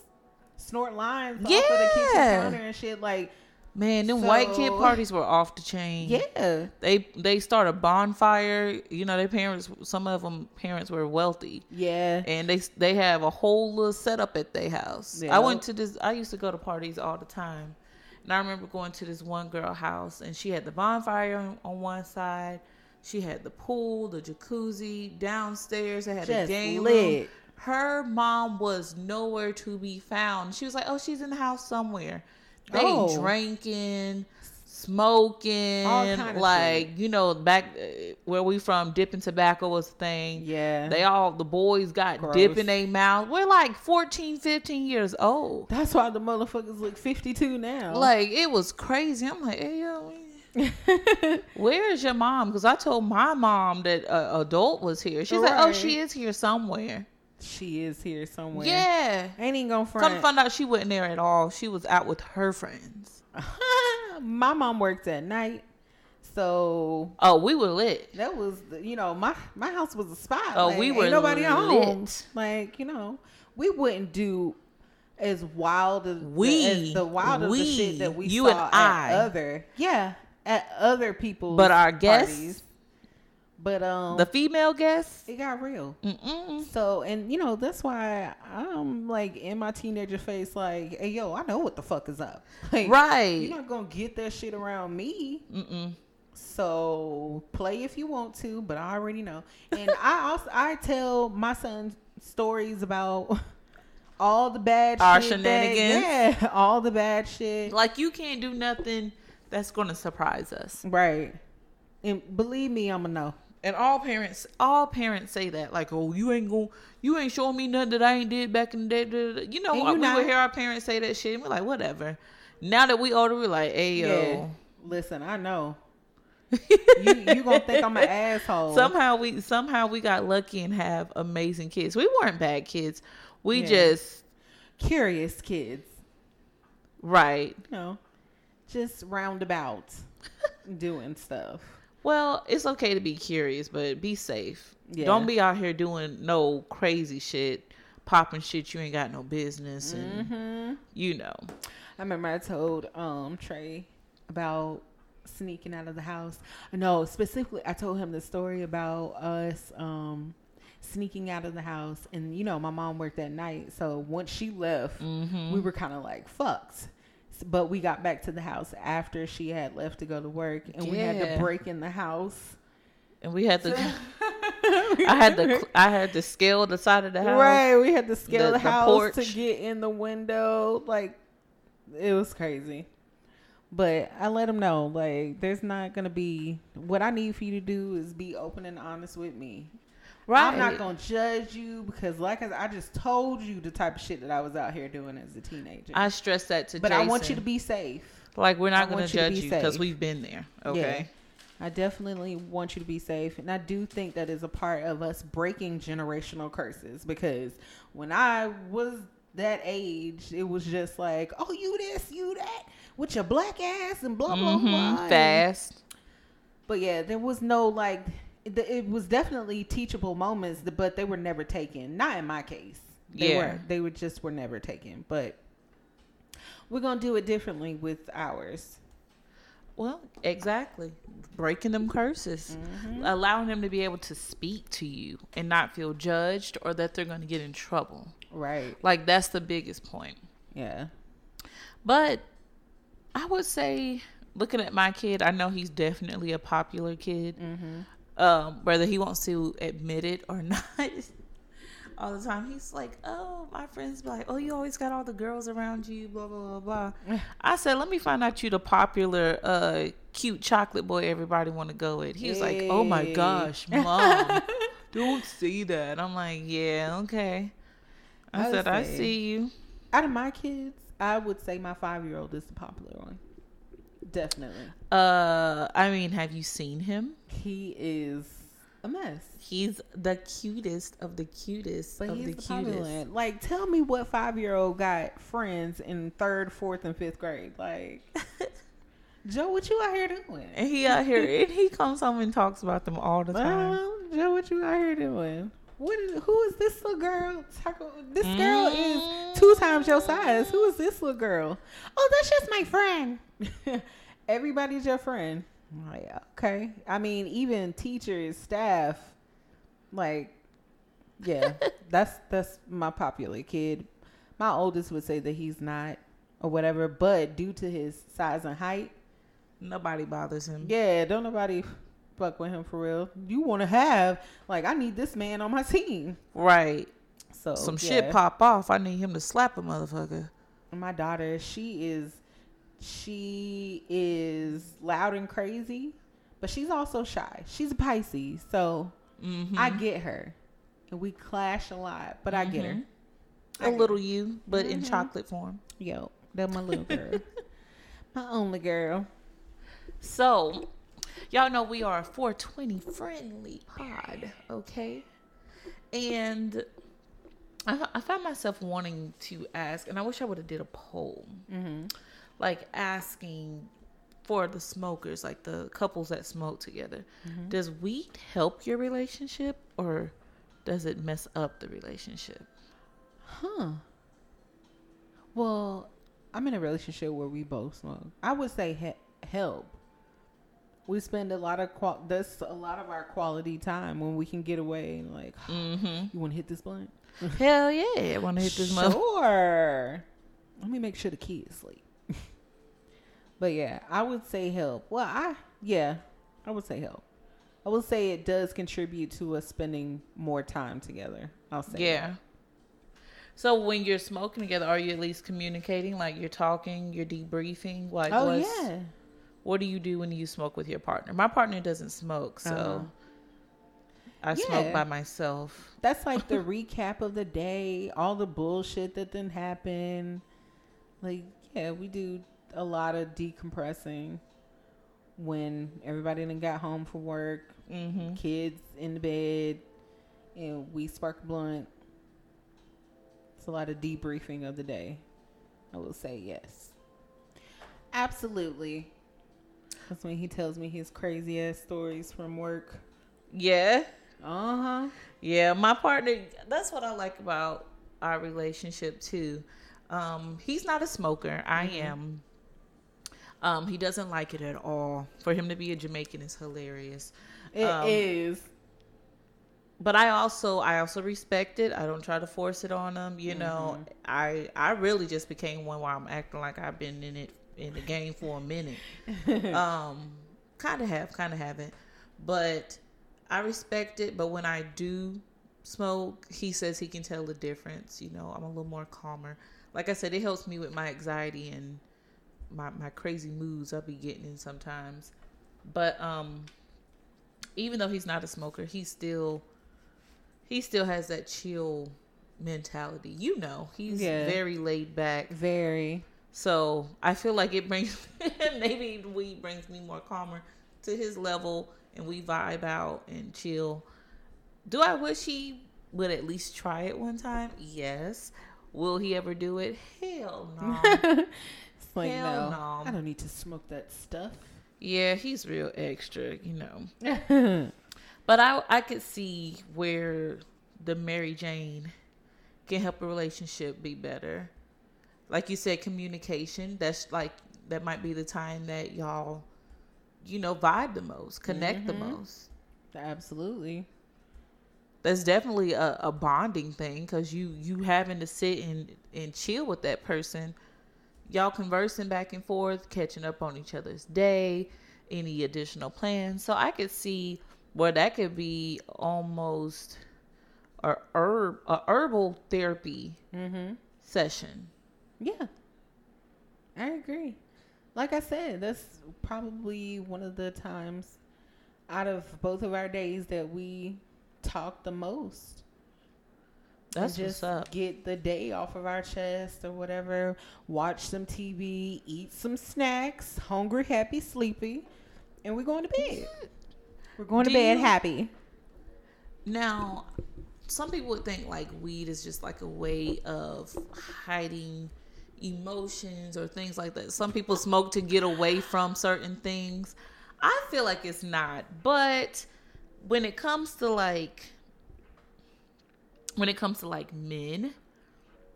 snort lines off of the kitchen counter and shit. Like, Man, them white kid parties were off the chain. yeah, They they start a bonfire. You know, their parents. Some of them parents were wealthy, yeah, and they they have a whole little setup at their house. Yeah. I went to this. I used to go to parties all the time, and I remember going to this one girl house, and she had the bonfire on, on one side. She had the pool, the jacuzzi downstairs. They had a Just game lit. room. Her mom was nowhere to be found. She was like, "Oh, she's in the house somewhere." They Oh. drinking, smoking, All kind of like you know, back uh, where we from, dipping tobacco was a thing. yeah. They all the boys got Gross. dip in their mouth. We're like 14, 15 years old. That's why the motherfuckers look 52 now. Like it was crazy. I'm like, hey yo, where is your mom? Because I told my mom that a adult was here. She's like, oh, she is here somewhere. She is here somewhere. Yeah. ain't even gonna Come front. to find out, she wasn't there at all. She was out with her friends. My mom worked at night, so Oh, we were lit. that was the, you know my my house was a spot. Oh, Like, we were nobody at home. Like you know, we wouldn't do as wild as We, as the wild of the we, shit that we you saw and at I. other yeah at other people's But our guests- parties. But um, The female guests. it got real. Mm-mm. So and you know that's why I'm like in my teenager face, like, hey yo, I know what the fuck is up. Like, Right. You're not gonna get that shit around me. Mm-mm. So play if you want to, but I already know. And I also I tell my son stories about all the bad Our shit. shenanigans? That, yeah, all the bad shit. Like you can't do nothing that's gonna surprise us. Right. And believe me, I'ma know. And all parents, all parents say that, like, "Oh, you ain't going, you ain't showing me nothing that I ain't did back in the day." da, da, da." You know, what? Uh, you we not. would hear our parents say that shit, and we're like, "Whatever." Now that we older, we're like, "Hey, Yeah. yo." Listen, I know. you you gonna think I'm an asshole. Somehow we somehow we got lucky and have amazing kids. We weren't bad kids. We Yeah. just curious kids. right. You know, just roundabout doing stuff. Well, it's okay to be curious, but be safe. Yeah. Don't be out here doing no crazy shit, popping shit you ain't got no business, and Mm-hmm. you know. I remember I told um Trey about sneaking out of the house. No, specifically I told him the story about us um sneaking out of the house. And, you know, my mom worked that night. So once she left, Mm-hmm. we were kind of like fucked. But we got back to the house after she had left to go to work. And we had to break in the house. And we had to. I had to. I had to scale the side of the house. Right, we had to scale The- the, the house porch. to get in the window. Like, it was crazy. But I let him know, like, there's not gonna be. What I need for you to do is be open and honest with me. Right. I'm not gonna judge you because, like I, I just told you the type of shit that I was out here doing as a teenager. I stress that to but I want you to be safe. like we're I not gonna you to judge you because we've been there. Okay. I definitely want you to be safe. And I do think that is a part of us breaking generational curses because when I was that age, it was just like, oh, you this, you that, with your black ass and blah, blah, hmm blah. Fast. But yeah, there was no like, it, it was definitely teachable moments, but they were never taken. Not in my case. They Yeah. were. They were just were never taken. But we're going to do it differently with ours. Well, exactly. Breaking them curses, mm-hmm. allowing them to be able to speak to you and not feel judged or that they're going to get in trouble. Right. Like that's the biggest point. Yeah. But I would say, looking at my kid, I know he's definitely a popular kid. Mm-hmm. Um, whether he wants to admit it or not, all the time he's like, "Oh, my friends be like, oh, you always got all the girls around you, blah blah blah blah." I said, "Let me find out you the popular, uh, cute chocolate boy everybody want to go with." He was like, "Oh my gosh, mom, don't say that." I'm like, "Yeah, okay." I I said, "I see you." Out of my kids, I would say my five year old is the popular one. Definitely. Uh, I mean, have you seen him? He is a mess. He's the cutest of the cutest But of the the, cutest. Like, tell me what five year old got friends in third, fourth, and fifth grade. Like, Joe, what you out here doing? And he out here, and he comes home and talks about them all the time. Well, Joe, what you out here doing? What is, who is this little girl? This girl is two times your size. Who is this little girl? Oh, that's just my friend. Everybody's your friend. I'm like, okay. I mean, even teachers, staff, like, yeah, that's that's my popular kid. My oldest would say that he's not or whatever, but due to his size and height, Nobody bothers him. yeah, don't nobody fuck with him for real. You want to have like I need this man on my team. Right. So Some yeah. shit pop off. I need him to slap a motherfucker. My daughter, she is, she is loud and crazy, but she's also shy. She's a Pisces, so Mm-hmm. I get her, and we clash a lot, but I get her. A little you, but in Mhm. chocolate form. Yo, that's my little girl, my only girl. So, y'all know we are a 420 friendly pod, okay? And I, I found myself wanting to ask, and I wish I would have did a poll, Mm-hmm. Like asking for the smokers, like the couples that smoke together, Mm-hmm. does weed help your relationship or does it mess up the relationship? Huh. Well, I'm in a relationship where we both smoke. I would say he- help. We spend a lot of qual. That's a lot of our quality time when we can get away and like, Mm-hmm. you want to hit this blunt? Hell yeah, I want to hit this mother. Sure. Let me make sure the kid is asleep. But yeah, I would say help. Well, I yeah, I would say help. I would say it does contribute to us spending more time together. I'll say Yeah. that. So when you're smoking together, are you at least communicating? Like you're talking, you're debriefing. Like Oh yeah. What do you do when you smoke with your partner? My partner doesn't smoke, so Uh-huh. I smoke by myself. That's like the recap of the day, all the bullshit that didn't happen. Like, yeah, we do a lot of decompressing when everybody then got home from work, Mm-hmm. kids in the bed, and we spark blunt. It's a lot of debriefing of the day. I will say yes. Absolutely. That's when he tells me his crazy ass stories from work. Yeah, Uh huh. yeah. My partner. That's what I like about our relationship too. Um, he's not a smoker. I Mm-hmm. am. Um, he doesn't like it at all. For him to be a Jamaican is hilarious. It Um, is. but I also I also respect it. I don't try to force it on them. You know, Mm-hmm. I I really just became one where I'm acting like I've been in it in the game for a minute. um, kind of have, kind of haven't, but I respect it. But when I do smoke, he says he can tell the difference. You know, I'm a little more calmer. Like I said, it helps me with my anxiety and my my crazy moods I'll be getting in sometimes. But um, even though he's not a smoker, he still he still has that chill mentality. You know, he's Yeah. very laid back. Very. So I feel like it brings maybe weed brings me more calmer to his level, and we vibe out and chill. Do I wish he would at least try it one time? Yes. Will he ever do it? Hell no. It's like Hell no, no. I don't need to smoke that stuff. yeah, he's real extra, you know. But I I could see where the Mary Jane can help a relationship be better. Like you said, communication. That's like that might be the time that y'all, you know, vibe the most, connect the mm-hmm. most. Absolutely. That's definitely a, a bonding thing because you you having to sit and and chill with that person. Y'all conversing back and forth, catching up on each other's day, any additional plans. So I could see where that could be almost a herb a herbal therapy Mm-hmm. session. Yeah. I agree. Like I said, that's probably one of the times out of both of our days that we talk the most. That's just what's up. get the day off of our chest or whatever. Watch some TV, eat some snacks, hungry, happy, sleepy, and we're going to bed. We're going Do to bed you- happy. Now, some people would think like weed is just like a way of hiding emotions or things like that. Some people smoke to get away from certain things. I feel like it's not. But when it comes to like when it comes to like men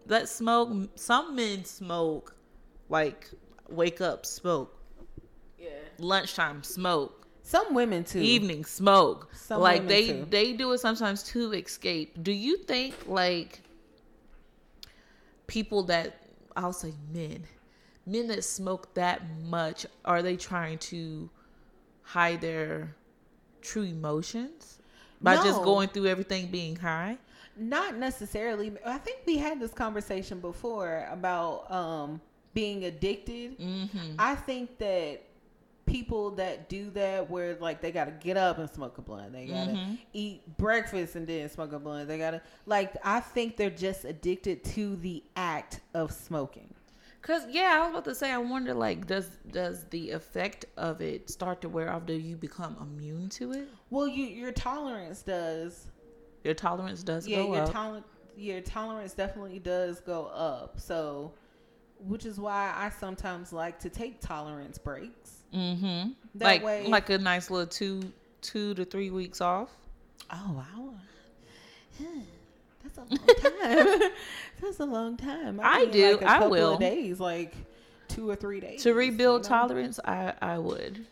that smoke, some men smoke like wake up smoke, Yeah. lunchtime smoke, Some women too. evening smoke. Some like women they too. they do it sometimes to escape. Do you think like people that I'll say men, men that smoke that much, are they trying to hide their true emotions by just going through everything being high? Not necessarily. I think we had this conversation before about um, being addicted. Mm-hmm. I think that people that do that, where like they got to get up and smoke a blunt, they got to Mhm. eat breakfast and then smoke a blunt, they got to like. I think they're just addicted to the act of smoking. Cause yeah, I was about to say. I wonder, like, does does the effect of it start to wear off? Do you become immune to it? Well, you your tolerance does. Your tolerance does yeah, go your up. tolerance your tolerance definitely does go up. So, which is why I sometimes like to take tolerance breaks. Mm-hmm. That like way- like a nice little two two to three weeks off. Oh wow. That's a long time. That's a long time. I need, do. Like a I couple will. Of days, like two or three days To rebuild you know? tolerance, I I would.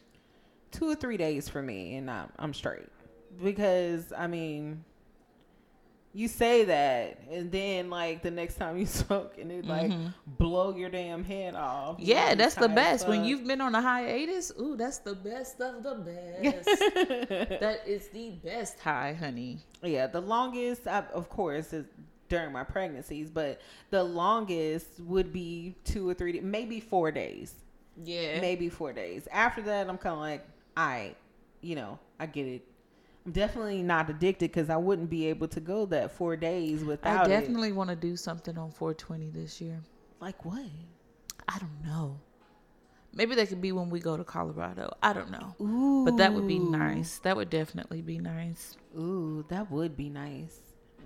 Two or three days for me, and I'm I'm straight. Because I mean, you say that, and then like the next time you smoke, and it like Mhm. blow your damn head off. Yeah, that's the best. When you've been on a hiatus, ooh, that's the best of the best. that is the best high, honey. Yeah, the longest, I, of course, is during my pregnancies, but the longest would be two or three, maybe four days. Yeah. Maybe four days. After that, I'm kind of like, I, you know, I get it. Definitely not addicted because I wouldn't be able to go that four days without I definitely want to do something on 420 this year. Like what? I don't know. Maybe that could be when we go to Colorado. I don't know. Ooh. But that would be nice. That would definitely be nice. Ooh, that would be nice.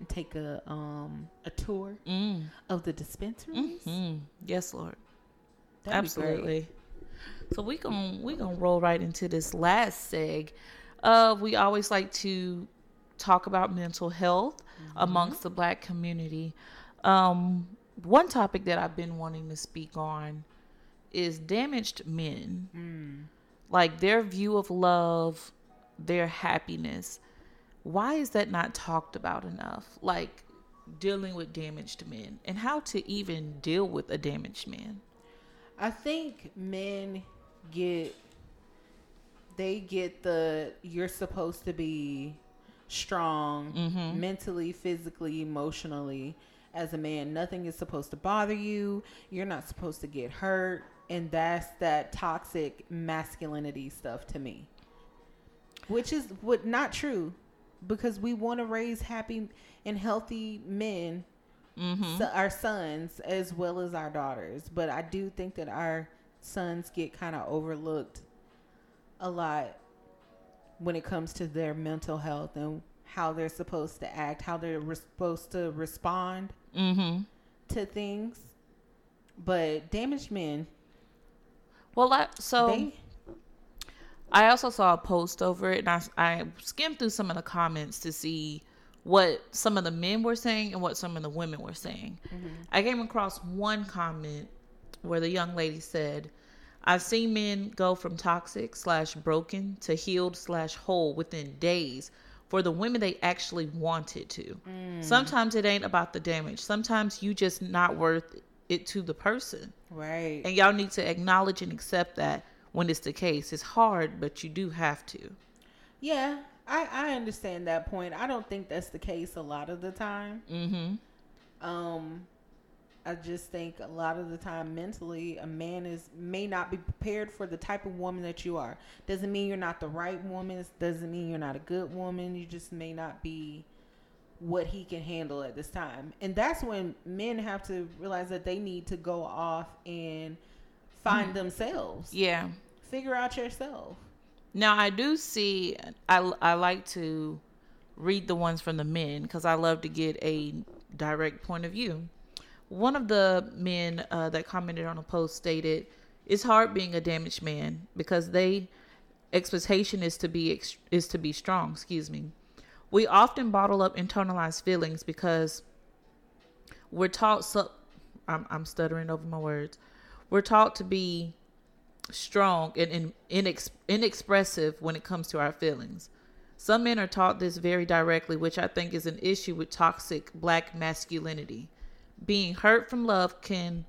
Take a um a tour Mm. of the dispensaries. hmm Yes, Lord. That'd. Absolutely. So we gon' we gonna roll right into this last seg. Uh, we always like to talk about mental health amongst the black community. Um, one topic that I've been wanting to speak on is damaged men, Mm. like their view of love, their happiness. why is that not talked about enough? Like dealing with damaged men and how to even deal with a damaged man. I think men get they get the you're supposed to be strong Mm-hmm. mentally, physically, emotionally as a man. Nothing is supposed to bother you. You're not supposed to get hurt. And that's that toxic masculinity stuff to me. Which is what not true because we want to raise happy and healthy men Mm-hmm. so our sons as well as our daughters. But I do think that our sons get kind of overlooked a lot when it comes to their mental health and how they're supposed to act, how they're re- supposed to respond Mm-hmm. to things. But damaged men, Well, I, so they I also saw a post over it, and I, I skimmed through some of the comments to see what some of the men were saying and what some of the women were saying. I came across one comment where the young lady said, "I've seen men go from toxic slash broken to healed slash whole within days." For the women they actually wanted to. Sometimes it ain't about the damage. Sometimes you just not worth it to the person. right. And y'all need to acknowledge and accept that when it's the case. It's hard, but you do have to. Yeah, I I understand that point. I don't think that's the case a lot of the time. Mm-hmm. Um, I just think a lot of the time mentally, a man is may not be prepared for the type of woman that you are. Doesn't mean you're not the right woman. Doesn't mean you're not a good woman. You just may not be what he can handle at this time. And that's when men have to realize that they need to go off and find mm. themselves. Yeah. Figure out yourself. Now I do see. I I like to read the ones from the men because I love to get a direct point of view. One of the men uh, that commented on a post stated, "It's hard being a damaged man because they expectation is to be ex- is to be strong." Excuse me. We often bottle up internalized feelings because we're taught. So, I'm I'm stuttering over my words. We're taught to be strong and, and inex- inexpressive when it comes to our feelings. Some men are taught this very directly, which I think is an issue with toxic black masculinity. Being hurt from love can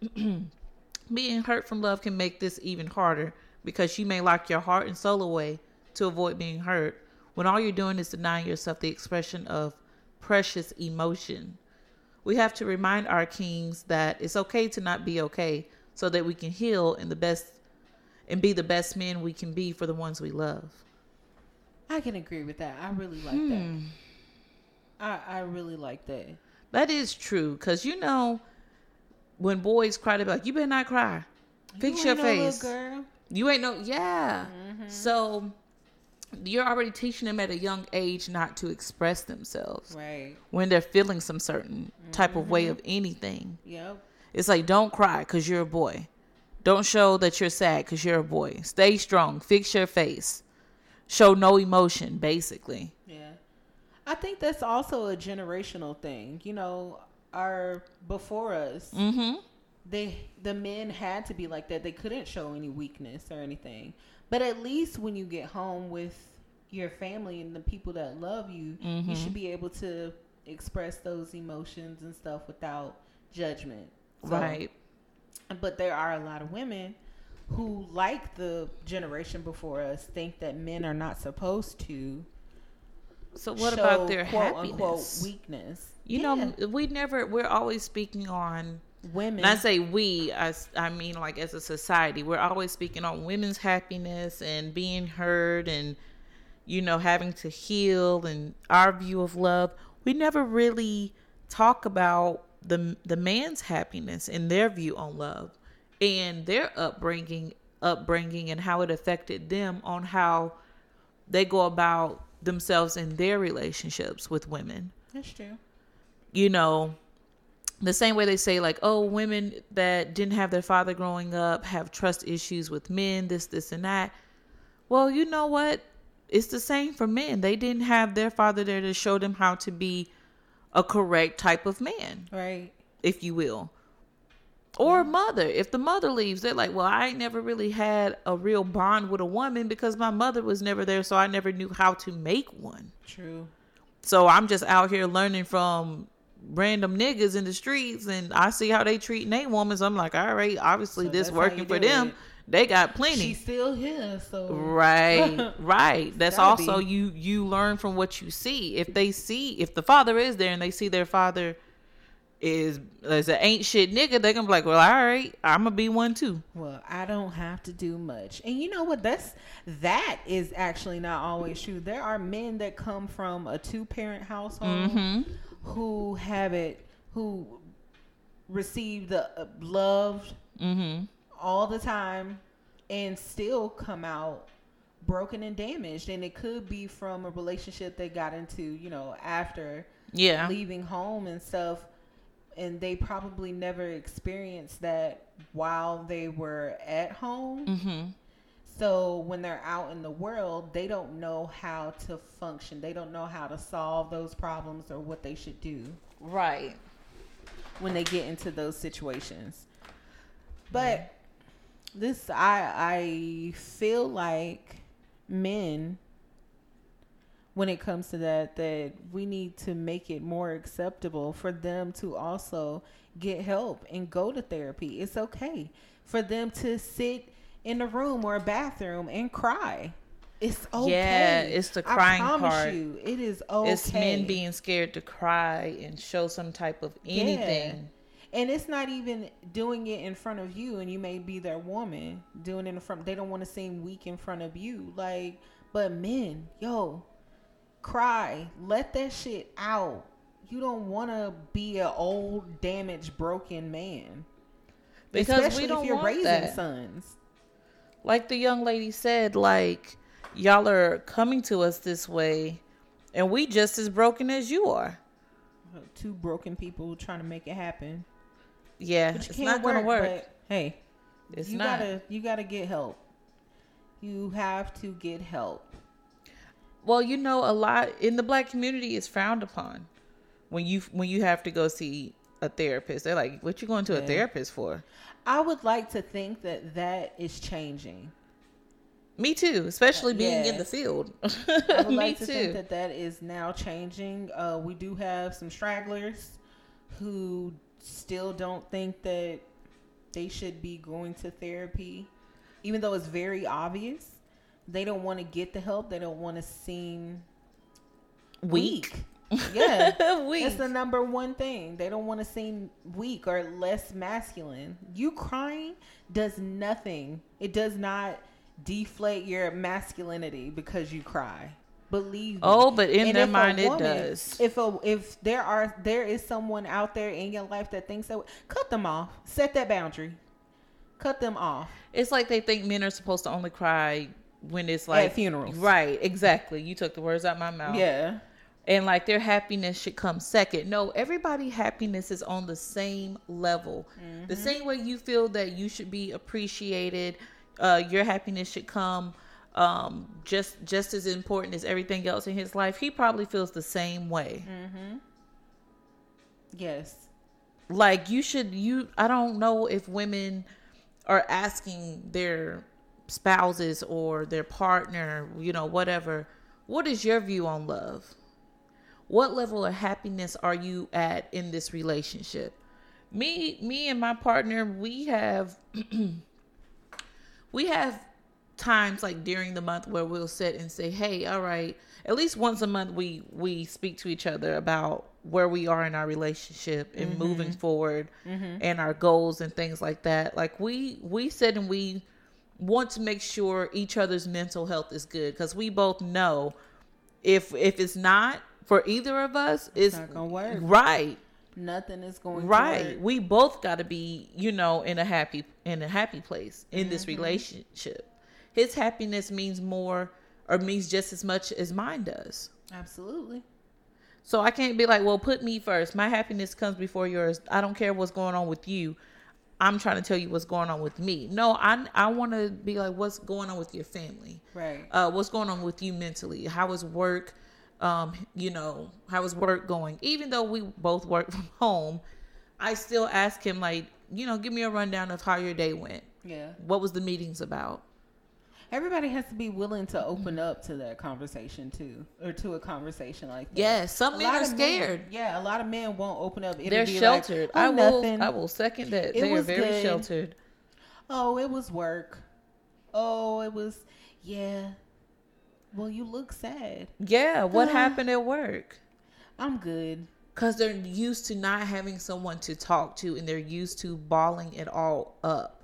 being hurt from love can make this even harder because you may lock your heart and soul away to avoid being hurt when all you're doing is denying yourself the expression of precious emotion. We have to remind our kings that it's okay to not be okay so that we can heal in the best and be the best men we can be for the ones we love. I can agree with that. I really like Hmm. that. I I really like that. That is true because you know when boys cry, they're like, "You better not cry. Fix You your no face. girl. You ain't no yeah." Mm-hmm. So you're already teaching them at a young age not to express themselves Right. when they're feeling some certain type of way mm-hmm. of anything. Yep. It's like don't cry because you're a boy. Don't show that you're sad because you're a boy. Stay strong. Fix your face. Show no emotion, basically. I think that's also a generational thing. You know, our before us, Mm-hmm. they the men had to be like that. They couldn't show any weakness or anything. But at least when you get home with your family and the people that love you, you should be able to express those emotions and stuff without judgment. So- Right. But there are a lot of women who, like the generation before us, think that men are not supposed to. So what about their quote happiness? unquote weakness? You Yeah. know, we never. We're always speaking on. women. I say we, i mean like as a society, we're always speaking on women's happiness and being heard and, you know, having to heal and our view of love. We never really talk about the the man's happiness and their view on love and their upbringing, upbringing and how it affected them on how they go about themselves in their relationships with women That's true. you know, the same way they say like, oh, women that didn't have their father growing up have trust issues with men, this, this, and that. Well, you know what? It's the same for men. They didn't have their father there to show them how to be a correct type of man, Right. if you will. Or mother. If the mother leaves, they're like, well, I ain't never really had a real bond with a woman because my mother was never there, so I never knew how to make one. True. So I'm just out here learning from random niggas in the streets and I see how they treat their woman. So I'm like, all right, obviously So this working for them. it. They got plenty. She's still here, so Right, right. That's also be. you you learn from what you see. If they see if the father is there and they see their father is is an ain't shit nigga, they gonna be like, Well, all right, I'm gonna be one too. Well, I don't have to do much. And you know what? That's that is actually not always true. There are men that come from a two parent household Mm-hmm. who have it who receive the uh, love Mm-hmm. all the time and still come out broken and damaged and it could be from a relationship they got into, you know, after Yeah. leaving home and stuff and they probably never experienced that while they were at home Mm-hmm. so when they're out in the world they don't know how to function they don't know how to solve those problems or what they should do Right. when they get into those situations but this i i feel like men when it comes to that that we need to make it more acceptable for them to also get help and go to therapy it's okay for them to sit in a room or a bathroom and cry it's okay Yeah, it's the crying I promise part. you, it is okay It's men being scared to cry and show some type of anything. And it's not even doing it in front of you, and you may be their woman doing it in front. They don't want to seem weak in front of you, like. But men, yo, cry, let that shit out. You don't want to be an old, damaged, broken man. Because we don't if you're want raising that. sons. like the young lady said, like y'all are coming to us this way, and we just as broken as you are. Two broken people trying to make it happen. Yeah, But you it's not gonna work. hey, It's you not. gotta you gotta get help. You have to get help. Well, you know, a lot in the black community is frowned upon when you when you have to go see a therapist. They're like, "What you going to a therapist for?" I would like to think that that is changing. Me too, especially being in the field. I would Me like to too. think that that is now changing. Uh, we do have some stragglers who still don't think that they should be going to therapy, even though it's very obvious. They don't want to get the help. They don't want to seem Weak. weak. Yeah. Weak. That's the number one thing. They don't want to seem weak or less masculine. You crying does nothing. It does not deflate your masculinity because you cry. Believe me. Oh, but in And their mind it does. If a, if there are there is someone out there in your life that thinks that, cut them off. Set that boundary. Cut them off. It's like they think men are supposed to only cry when it's like funerals. Right, exactly. You took the words out my mouth. Yeah. And like their happiness should come second. No, everybody happiness is on the same level. The same way you feel that you should be appreciated, uh, your happiness should come um, just just as important as everything else in his life. He probably feels the same way. Mm-hmm. Yes. like you should you i don't know if women are asking their spouses or their partner you know whatever what is your view on love? What level of happiness are you at in this relationship? Me me and my partner we have we have times like during the month where we'll sit and say hey all right. At least once a month we we speak to each other about where we are in our relationship and mm-hmm. moving forward mm-hmm. and our goals and things like that. Like we we sit and we want to make sure each other's mental health is good because we both know if if it's not for either of us it's, not gonna work. right. Nothing is going right. we both got to be you know in a happy in a happy place in this mm-hmm. relationship. His happiness means more or means just as much as mine does. Absolutely. so i can't be like well put me first. My happiness comes before yours. I don't care what's going on with you i'm trying to tell you what's going on with me no i i want to be like what's going on with your family Right. uh, what's going on with you mentally how is work um, you know how is work going even though we both work from home i still ask him like you know, give me a rundown of how your day went. Yeah. What was the meetings about? Everybody has to be willing to open up to that conversation too, or to a conversation like that. Yes, some A men are of men- scared. yeah, a lot of men won't open up. It'll They're sheltered. Like, oh, I will. nothing. I will second that. It they are very good. sheltered. Oh, it was work. Oh, it was. Yeah. Well, you look sad. Yeah. What Uh. happened at work? I'm good. Because they're used to not having someone to talk to, and they're used to balling it all up.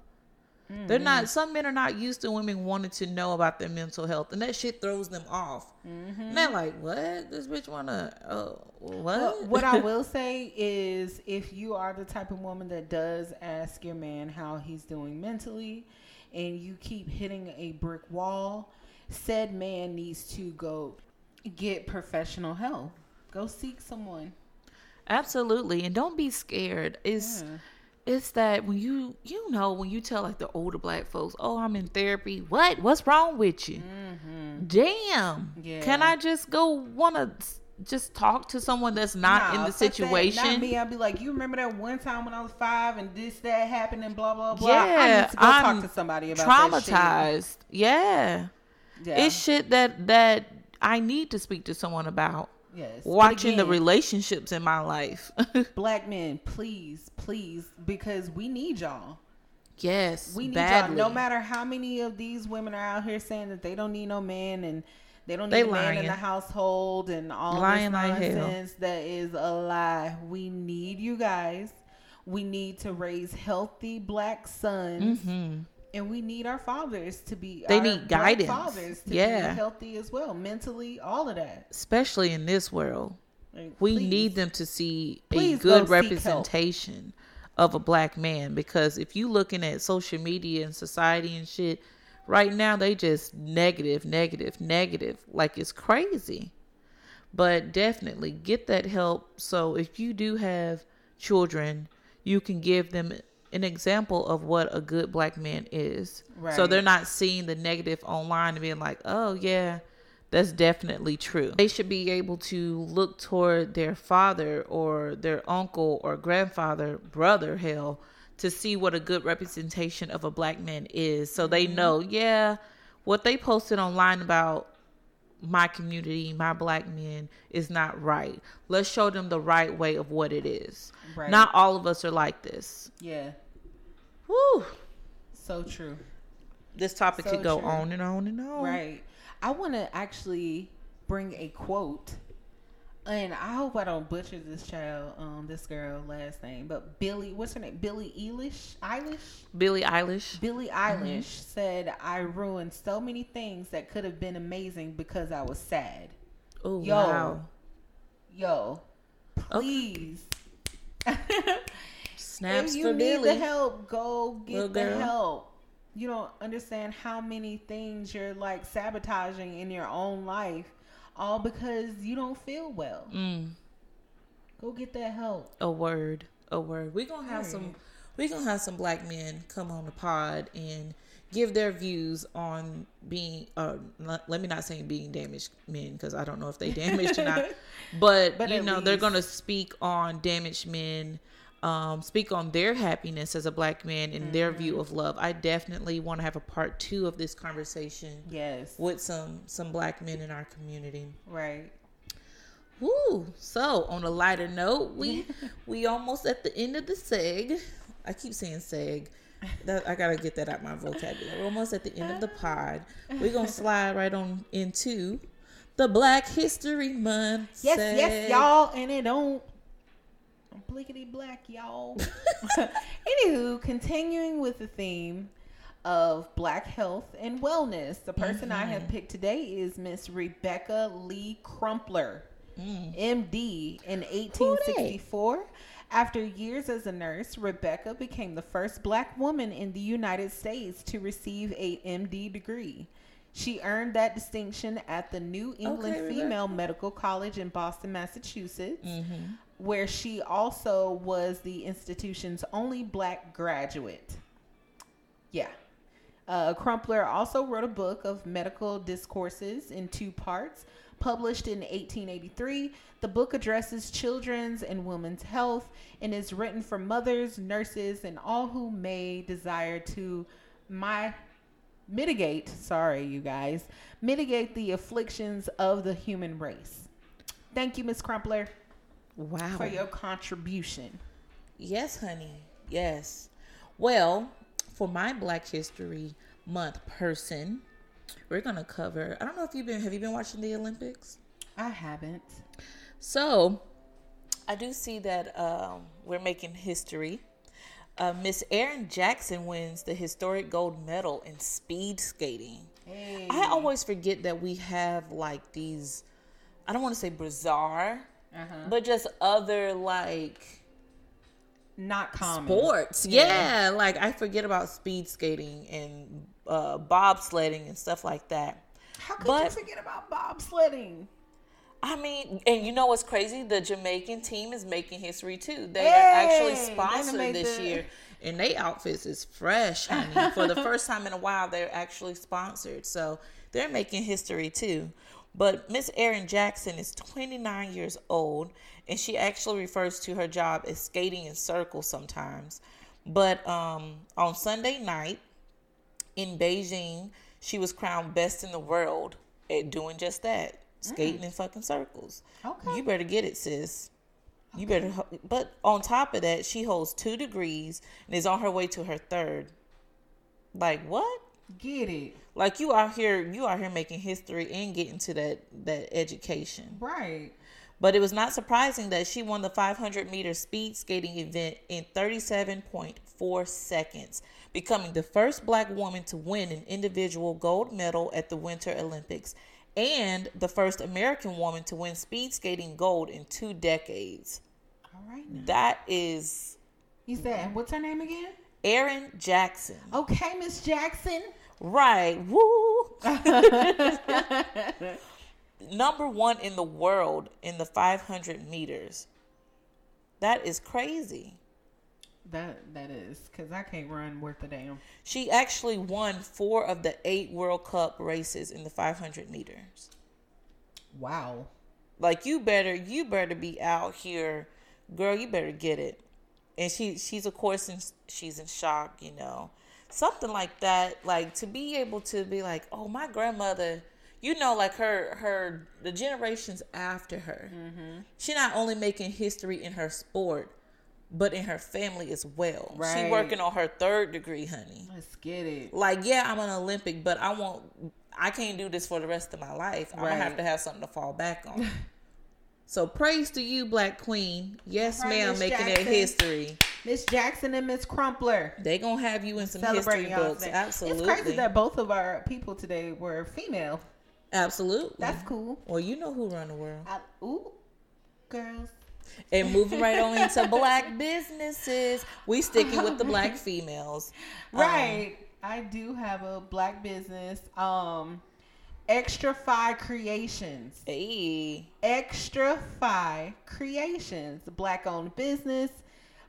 They're Mm-hmm. not. Some men are not used to women wanting to know about their mental health, and that shit throws them off. Mm-hmm. And they're like, "What? This bitch wanna? Oh, what? Well, what I will say is, if you are the type of woman that does ask your man how he's doing mentally, and you keep hitting a brick wall, said man needs to go get professional help. Go seek someone. Absolutely, and don't be scared. It's Yeah. It's that when you you know when you tell like the older black folks, "Oh, I'm in therapy." What? What's wrong with you? Damn. Mm-hmm. Yeah. Can I just go want to just talk to someone that's not in the fuck that. situation? Not me. I'd be like, you remember that one time when I was five and this that happened and blah blah blah. I Yeah, need to go I'm talk to somebody about. Traumatized. Yeah. Yeah. It's shit that that I need to speak to someone about. Yes. Watching the relationships in my life. black men, please, please, because we need y'all. yes. We need badly. y'all. No matter how many of these women are out here saying that they don't need no man and they don't They need a man in the household and all Lying this like nonsense, that is a lie. We need you guys. We need to raise healthy black sons. Mm-hmm. And we need our fathers to be. They our need guidance. fathers to Yeah. be healthy as well, mentally, all of that. Especially in this world. Like, We please. need them to see a good go representation of a black man because if you looking at social media and society and shit right now they just negative negative negative like it's crazy but definitely get that help so if you do have children you can give them an example of what a good black man is so they're not seeing the negative online and being like oh yeah that's definitely true. They should be able to look toward their father or their uncle or grandfather, brother, hell, to see what a good representation of a black man is. So they mm-hmm. know, yeah, what they posted online about my community, my black men, is not right. Let's show them the right way of what it is. Right. Not all of us are like this. Yeah, Woo! so true. This topic So could go true. on and on and on. Right. I want to actually bring a quote, and I hope I don't butcher this child, um, this girl last name, but Billie, what's her name? Billie Eilish. Eilish. Billie Eilish. Billie Eilish said, "I ruined so many things that could have been amazing because I was sad." Oh, Yo. wow. Yo, please. Snaps if you for need Billie. the help, go Little get the girl. help. You don't understand how many things you're like sabotaging in your own life, all because you don't feel well. Mm. Go get that help. A word, a word. We're gonna have some. We're gonna have some black men come on the pod and give their views on being. Uh, not- let me not say being damaged men because I don't know if they damaged or not. But, But you at know they're gonna speak on damaged men. Um, speak on their happiness as a black man and their view Mm-hmm. of love. I definitely want to have a part two of this conversation Yes. with some some black men in our community. Right. Woo! So on a lighter note, we we almost at the end of the seg. I keep saying seg. That I gotta get that out my vocabulary. We're almost at the end of the pod. We're gonna slide right on into the Black History Month. Yes, seg. yes, y'all, and it don't blickety black, y'all. Anywho, continuing with the theme of black health and wellness, the person I have picked today is Miss Rebecca Lee Crumpler, MD, in 1864. After years as a nurse, Rebecca became the first black woman in the United States to receive a MD degree. She earned that distinction at the New England Rebecca. Female Medical College in Boston, Massachusetts, Mm-hmm. Where she also was the institution's only black graduate. Yeah. Uh, Crumpler also wrote a book of medical discourses in two parts Published in 1883, the book addresses children's and women's health and is written for mothers, nurses, and all who may desire to my mitigate, sorry you guys, mitigate the afflictions of the human race. Thank you, Miss Crumpler, Wow. for your contribution. Yes, honey. Yes. Well, for my Black History Month person, we're gonna cover. I don't know if you've been. Have you been watching the Olympics? I haven't. So, I do see that um, we're making history. Uh, Miss Erin Jackson wins the historic gold medal in speed skating. Hey. I always forget that we have like these. I don't want to say bizarre, Uh-huh. but just other like Not common. sports. Yeah. Yeah. like I forget about speed skating and uh, bobsledding and stuff like that. How could But- you forget about bobsledding? I mean, and you know what's crazy? The Jamaican team is making history too. They Hey, are actually sponsored this the- year, and they outfits is fresh, honey. For the first time in a while, they're actually sponsored, so they're making history too. But Miss Erin Jackson is 29 years old, and she actually refers to her job as skating in circles sometimes. But um, on Sunday night in Beijing, she was crowned best in the world at doing just that, skating in fucking circles. Okay. You better get it, sis. You better. But on top of that, she holds two degrees and is on her way to her third. Like what? Get it. Like you out here, you out here making history and getting to that that education. Right. But it was not surprising that she won the 500 meter speed skating event in 37.4 seconds, becoming the first black woman to win an individual gold medal at the Winter Olympics and the first American woman to win speed skating gold in two decades. All right. Now. That is You said, what's her name again? Erin Jackson. Okay, Miss Jackson. Right. Woo. Number one in the world in the 500 meters. That is crazy. That that is because I can't run worth a damn. She actually won four of the eight World Cup races in the 500 meters. Wow. Like you better, you better be out here, girl. You better get it. And she, she's of course, in, she's in shock. You know, something like that. Like to be able to be like, oh, my grandmother. You know, like her, her, the generations after her. Mm-hmm. She not only making history in her sport, but in her family as well. She working on her third degree, honey. Let's get it. like yeah i'm an olympic but i won't i can't do this for the rest of my life i'm gonna have to have something to fall back on so praise to you black queen yes right, ma'am making that history Miss Jackson and Miss Crumpler. they gonna have you in some history books today. absolutely It's crazy that both of our people today were female. absolutely That's cool. well you know who run the world I, ooh, girls. and moving right on into black businesses we sticking with the black females Um, Right. I do have a black business. Um, Extra Phy Creations. hey Extra Phy Creations, black owned business,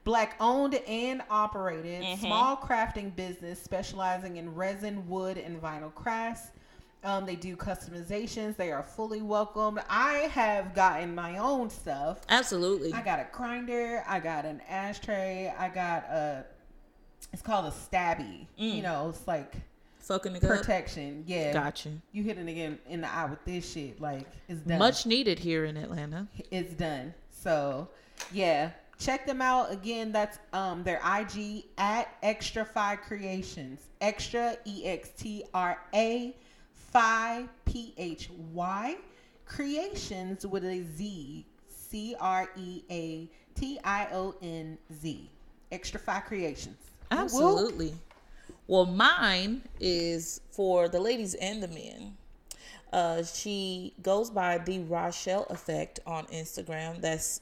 black owned and operated, small crafting business specializing in resin, wood, and vinyl crafts. Um, they do customizations. They are fully welcomed. I have gotten my own stuff. absolutely I got a grinder. I got an ashtray. I got a. It's called a stabby. You know, it's like fucking it up protection. Yeah. gotcha. you You hit it again in the eye with this shit. Like it's done. much needed here in atlanta It's done. So yeah, check them out again. That's um their IG at Extra Phy Creations. Extra E X T R A Phy P H Y Creations with a Z C R E A T I O N Z. Extra Phy Creations. Woo woo. Absolutely. Well, mine is for the ladies and the men. Uh, she goes by the Rochelle Effect on Instagram. That's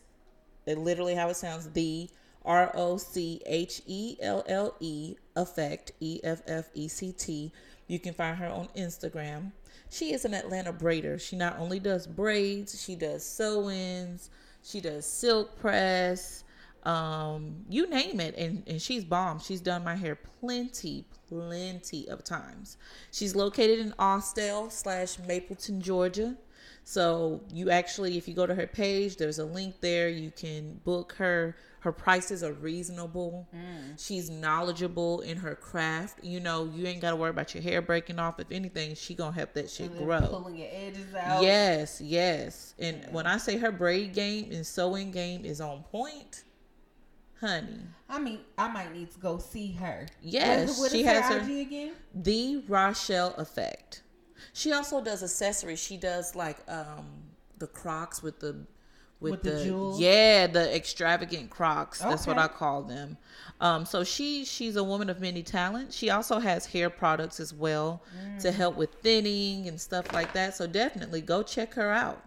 literally how it sounds. The R O C H E L L E Effect E F F E C T. You can find her on Instagram. She is an Atlanta braider. She not only does braids, she does sew-ins, she does silk press, um, you name it, and, and she's bomb. She's done my hair plenty, plenty of times. She's located in Austell slash Mableton, Georgia. So you actually, if you go to her page, there's a link there. You can book her. Her prices are reasonable. Mm. She's knowledgeable in her craft. You know, you ain't got to worry about your hair breaking off. If anything, she gonna help that shit grow. pulling your edges out. Yes, yes. And when I say her braid game and sewing game is on point, honey, I mean, I might need to go see her. Yes, What, what she has her her- IG again? the Rochelle effect. She also does accessories. She does like um the Crocs with the with, With the the, jewels? yeah the extravagant Crocs. That's what I call them. Um, so she she's a woman of many talents. She also has hair products as well Mm. to help with thinning and stuff like that. So definitely go check her out.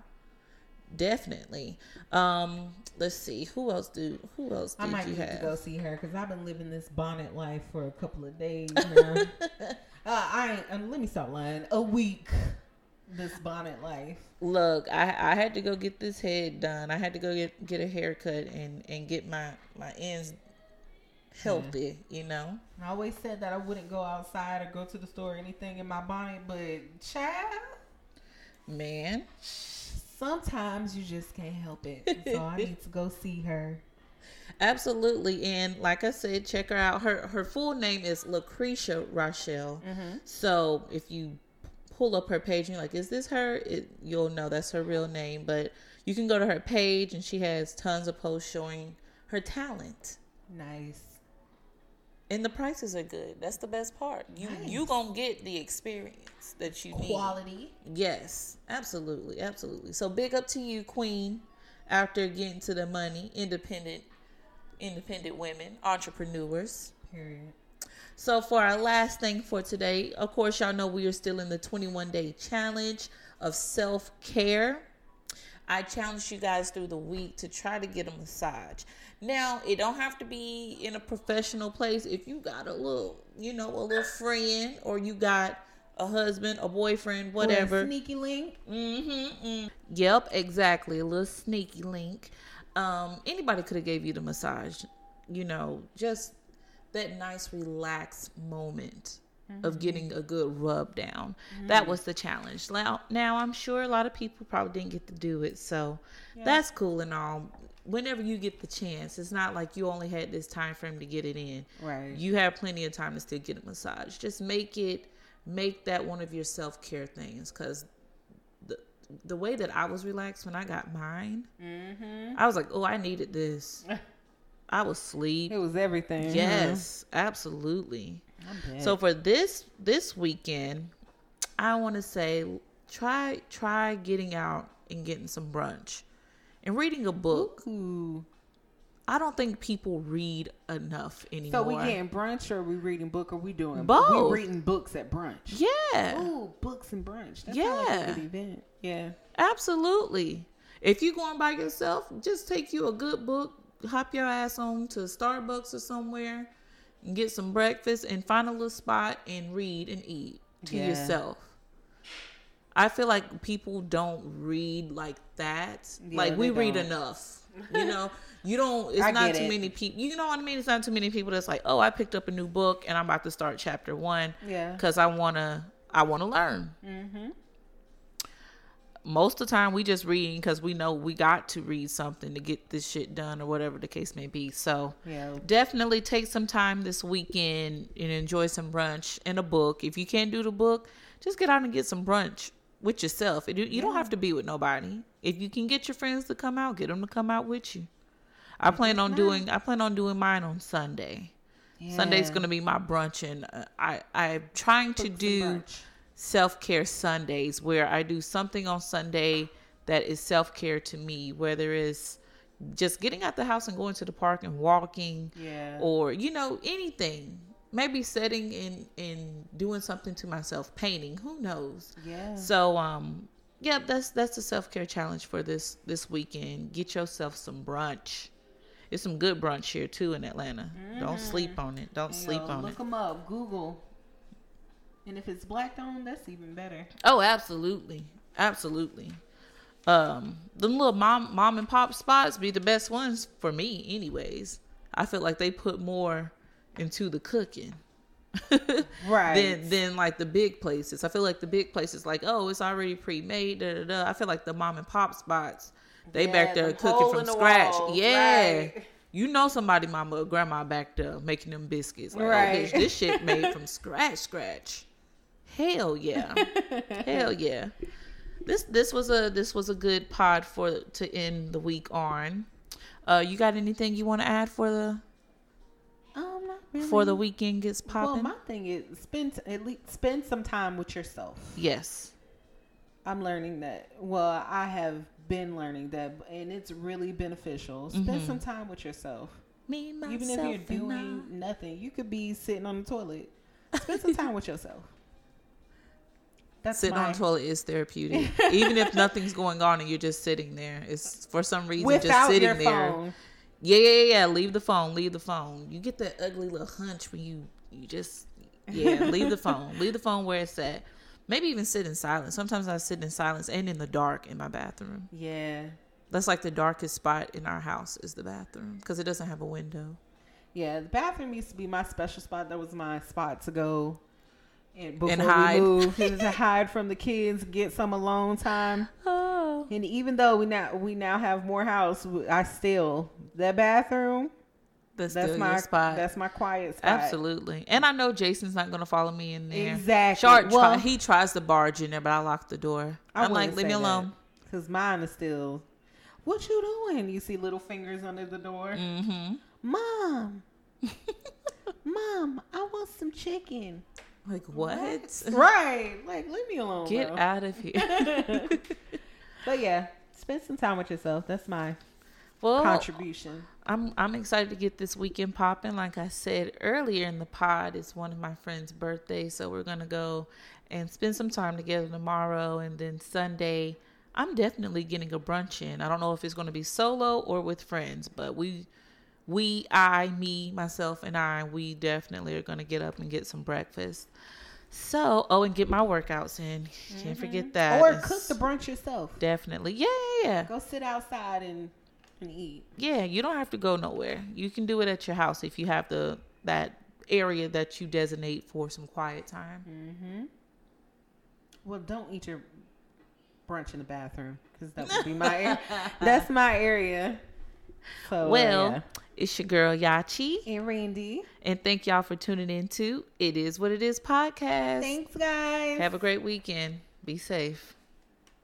Definitely. Um, let's see who else do who else I did might you need have? to go see her because I've been living this bonnet life for a couple of days now. Uh, I ain't, um, let me stop lying. A week. This bonnet life. Look, I I had to go get this head done. I had to go get get a haircut and and get my my ends healthy. You know. I always said that I wouldn't go outside or go to the store or anything in my bonnet, but child, Man, sometimes you just can't help it. So I need to go see her. Absolutely. And like I said, check her out. Her her full name is Lucretia Rochelle. Mm-hmm. So if you pull up her page and you're like, is this her? It, you'll know that's her real name. But you can go to her page and she has tons of posts showing her talent. Nice. And the prices are good. That's the best part. You you gonna get the experience that you need. Quality. Yes, absolutely, absolutely. So big up to you, Queen. After getting to the money, independent, independent women, entrepreneurs. Period. So for our last thing for today, of course, y'all know we are still in the 21 day challenge of self care. I challenge you guys through the week to try to get a massage. Now, it don't have to be in a professional place. If you got a little, you know, a little friend or you got a husband, a boyfriend, whatever. sneaky link. Mm-hmm. mm. Yep, exactly. A little sneaky link. Um, anybody could have gave you the massage. You know, just that nice relaxed moment of getting a good rub down. That was the challenge. Now, now I'm sure a lot of people probably didn't get to do it, so that's cool and all. Whenever you get the chance, it's not like you only had this time frame to get it in. Right. You have plenty of time to still get a massage. Just make it make that one of your self care things because the way that I was relaxed when I got mine, mm-hmm. I was like, oh, I needed this. I was sleep. It was everything. Yes, absolutely. So for this this weekend, I want to say try try getting out and getting some brunch and reading a book. Ooh. I don't think people read enough anymore. So we getting brunch or we reading book or we doing Both. We reading books at brunch. yeah. Ooh, books and brunch. That like Yeah. a good event. Yeah. Absolutely. If you're going by yourself, just take you a good book, hop your ass on to Starbucks or somewhere, and get some breakfast, and find a little spot and read and eat to Yeah. yourself. I feel like people don't read like that. Yeah, like we read enough. You know, you don't. It's not too it. many people. You know what I mean? It's not too many people that's like, oh, I picked up a new book and I'm about to start chapter one Yeah. because I wanna, I wanna learn Mm-hmm. most of the time we just reading because we know we got to read something to get this shit done or whatever the case may be. So Yeah. definitely take some time this weekend and enjoy some brunch and a book. If you can't do the book, just get out and get some brunch with yourself. You you don't have to be with nobody. If you can get your friends to come out, get them to come out with you. I plan on doing I plan on doing mine on Sunday. Sunday's Yeah. gonna be my brunch, and uh, I I'm trying to do self care Sundays where I do something on Sunday that is self care to me, whether it's just getting out the house and going to the park and walking, Yeah. or you know anything. Maybe setting and and doing something to myself, painting. Who knows? Yeah. So um, yeah, that's that's the self care challenge for this this weekend. Get yourself some brunch. It's some good brunch here too in Atlanta. Don't sleep on it. Don't sleep on look it. Look them up. Google. And if it's black owned, that's even better. Oh, absolutely, absolutely. Um, the little mom mom and pop spots be the best ones for me, anyways. I feel like they put more into the cooking. Right. than than like the big places. I feel like the big places like, oh, it's already pre-made. Da, da, da. I feel like the mom and pop spots, they Yeah, back there cooking from the scratch. wall, yeah. right. You know somebody mama or grandma back there making them biscuits. Like, Right. oh, bitch, this shit made from scratch, scratch. Hell yeah. Hell yeah. This this was a this was a good pod for to end the week on. Uh you got anything you want to add for the really. for the weekend gets popping. Well, my thing is spend at least spend some time with yourself. yes. I'm learning that. Well, I have been learning that, and it's really beneficial. Spend mm-hmm. some time with yourself. Me myself Even if you're doing nothing, you could be sitting on the toilet. Spend some time with yourself. That's Sitting my, on the toilet is therapeutic. Even if nothing's going on and you're just sitting there, it's for some reason just without sitting your there. phone. Yeah, yeah, yeah. Leave the phone. Leave the phone. You get that ugly little hunch when you you just yeah. leave the phone. Leave the phone where it's at. Maybe even sit in silence. Sometimes I sit in silence and in the dark in my bathroom. Yeah, That's like the darkest spot in our house is the bathroom because it doesn't have a window. yeah. The bathroom used to be my special spot. That was my spot to go. And before hide. we moved, to hide from the kids, get some alone time. Oh, And even though we now we now have more house, I still that bathroom. that's, That's my spot. That's my quiet spot. Absolutely. And I know Jason's not going to follow me in there. Exactly. Shark try, he tries to barge in there, but I lock the door. I I'm like, leave me alone. Because mine is still. What you doing? You see little fingers under the door. Mm-hmm. Mom, mom, I want some chicken. Like, what? right. Like, leave me alone. Get bro. out of here. But yeah, spend some time with yourself. That's my well, contribution. I'm I'm excited to get this weekend popping. Like I said earlier in the pod, it's one of my friend's birthdays, so we're gonna go and spend some time together tomorrow, and then Sunday. I'm definitely getting a brunch in. I don't know if it's gonna be solo or with friends, but we, we, I, me, myself, and I, we definitely are gonna get up and get some breakfast. So, oh, and get my workouts in. Can't forget that. or It's cook the brunch yourself. Definitely, yeah, yeah, yeah. Go sit outside and, and eat. Yeah, you don't have to go nowhere. You can do it at your house if you have the that area that you designate for some quiet time. Mm-hmm. Well, don't eat your brunch in the bathroom because that would be my area. That's my area. So, uh, well, yeah. it's your girl Yachi, and Randy. and thank y'all for tuning in to It Is What It Is podcast. Thanks, guys. Have a great weekend. Be safe.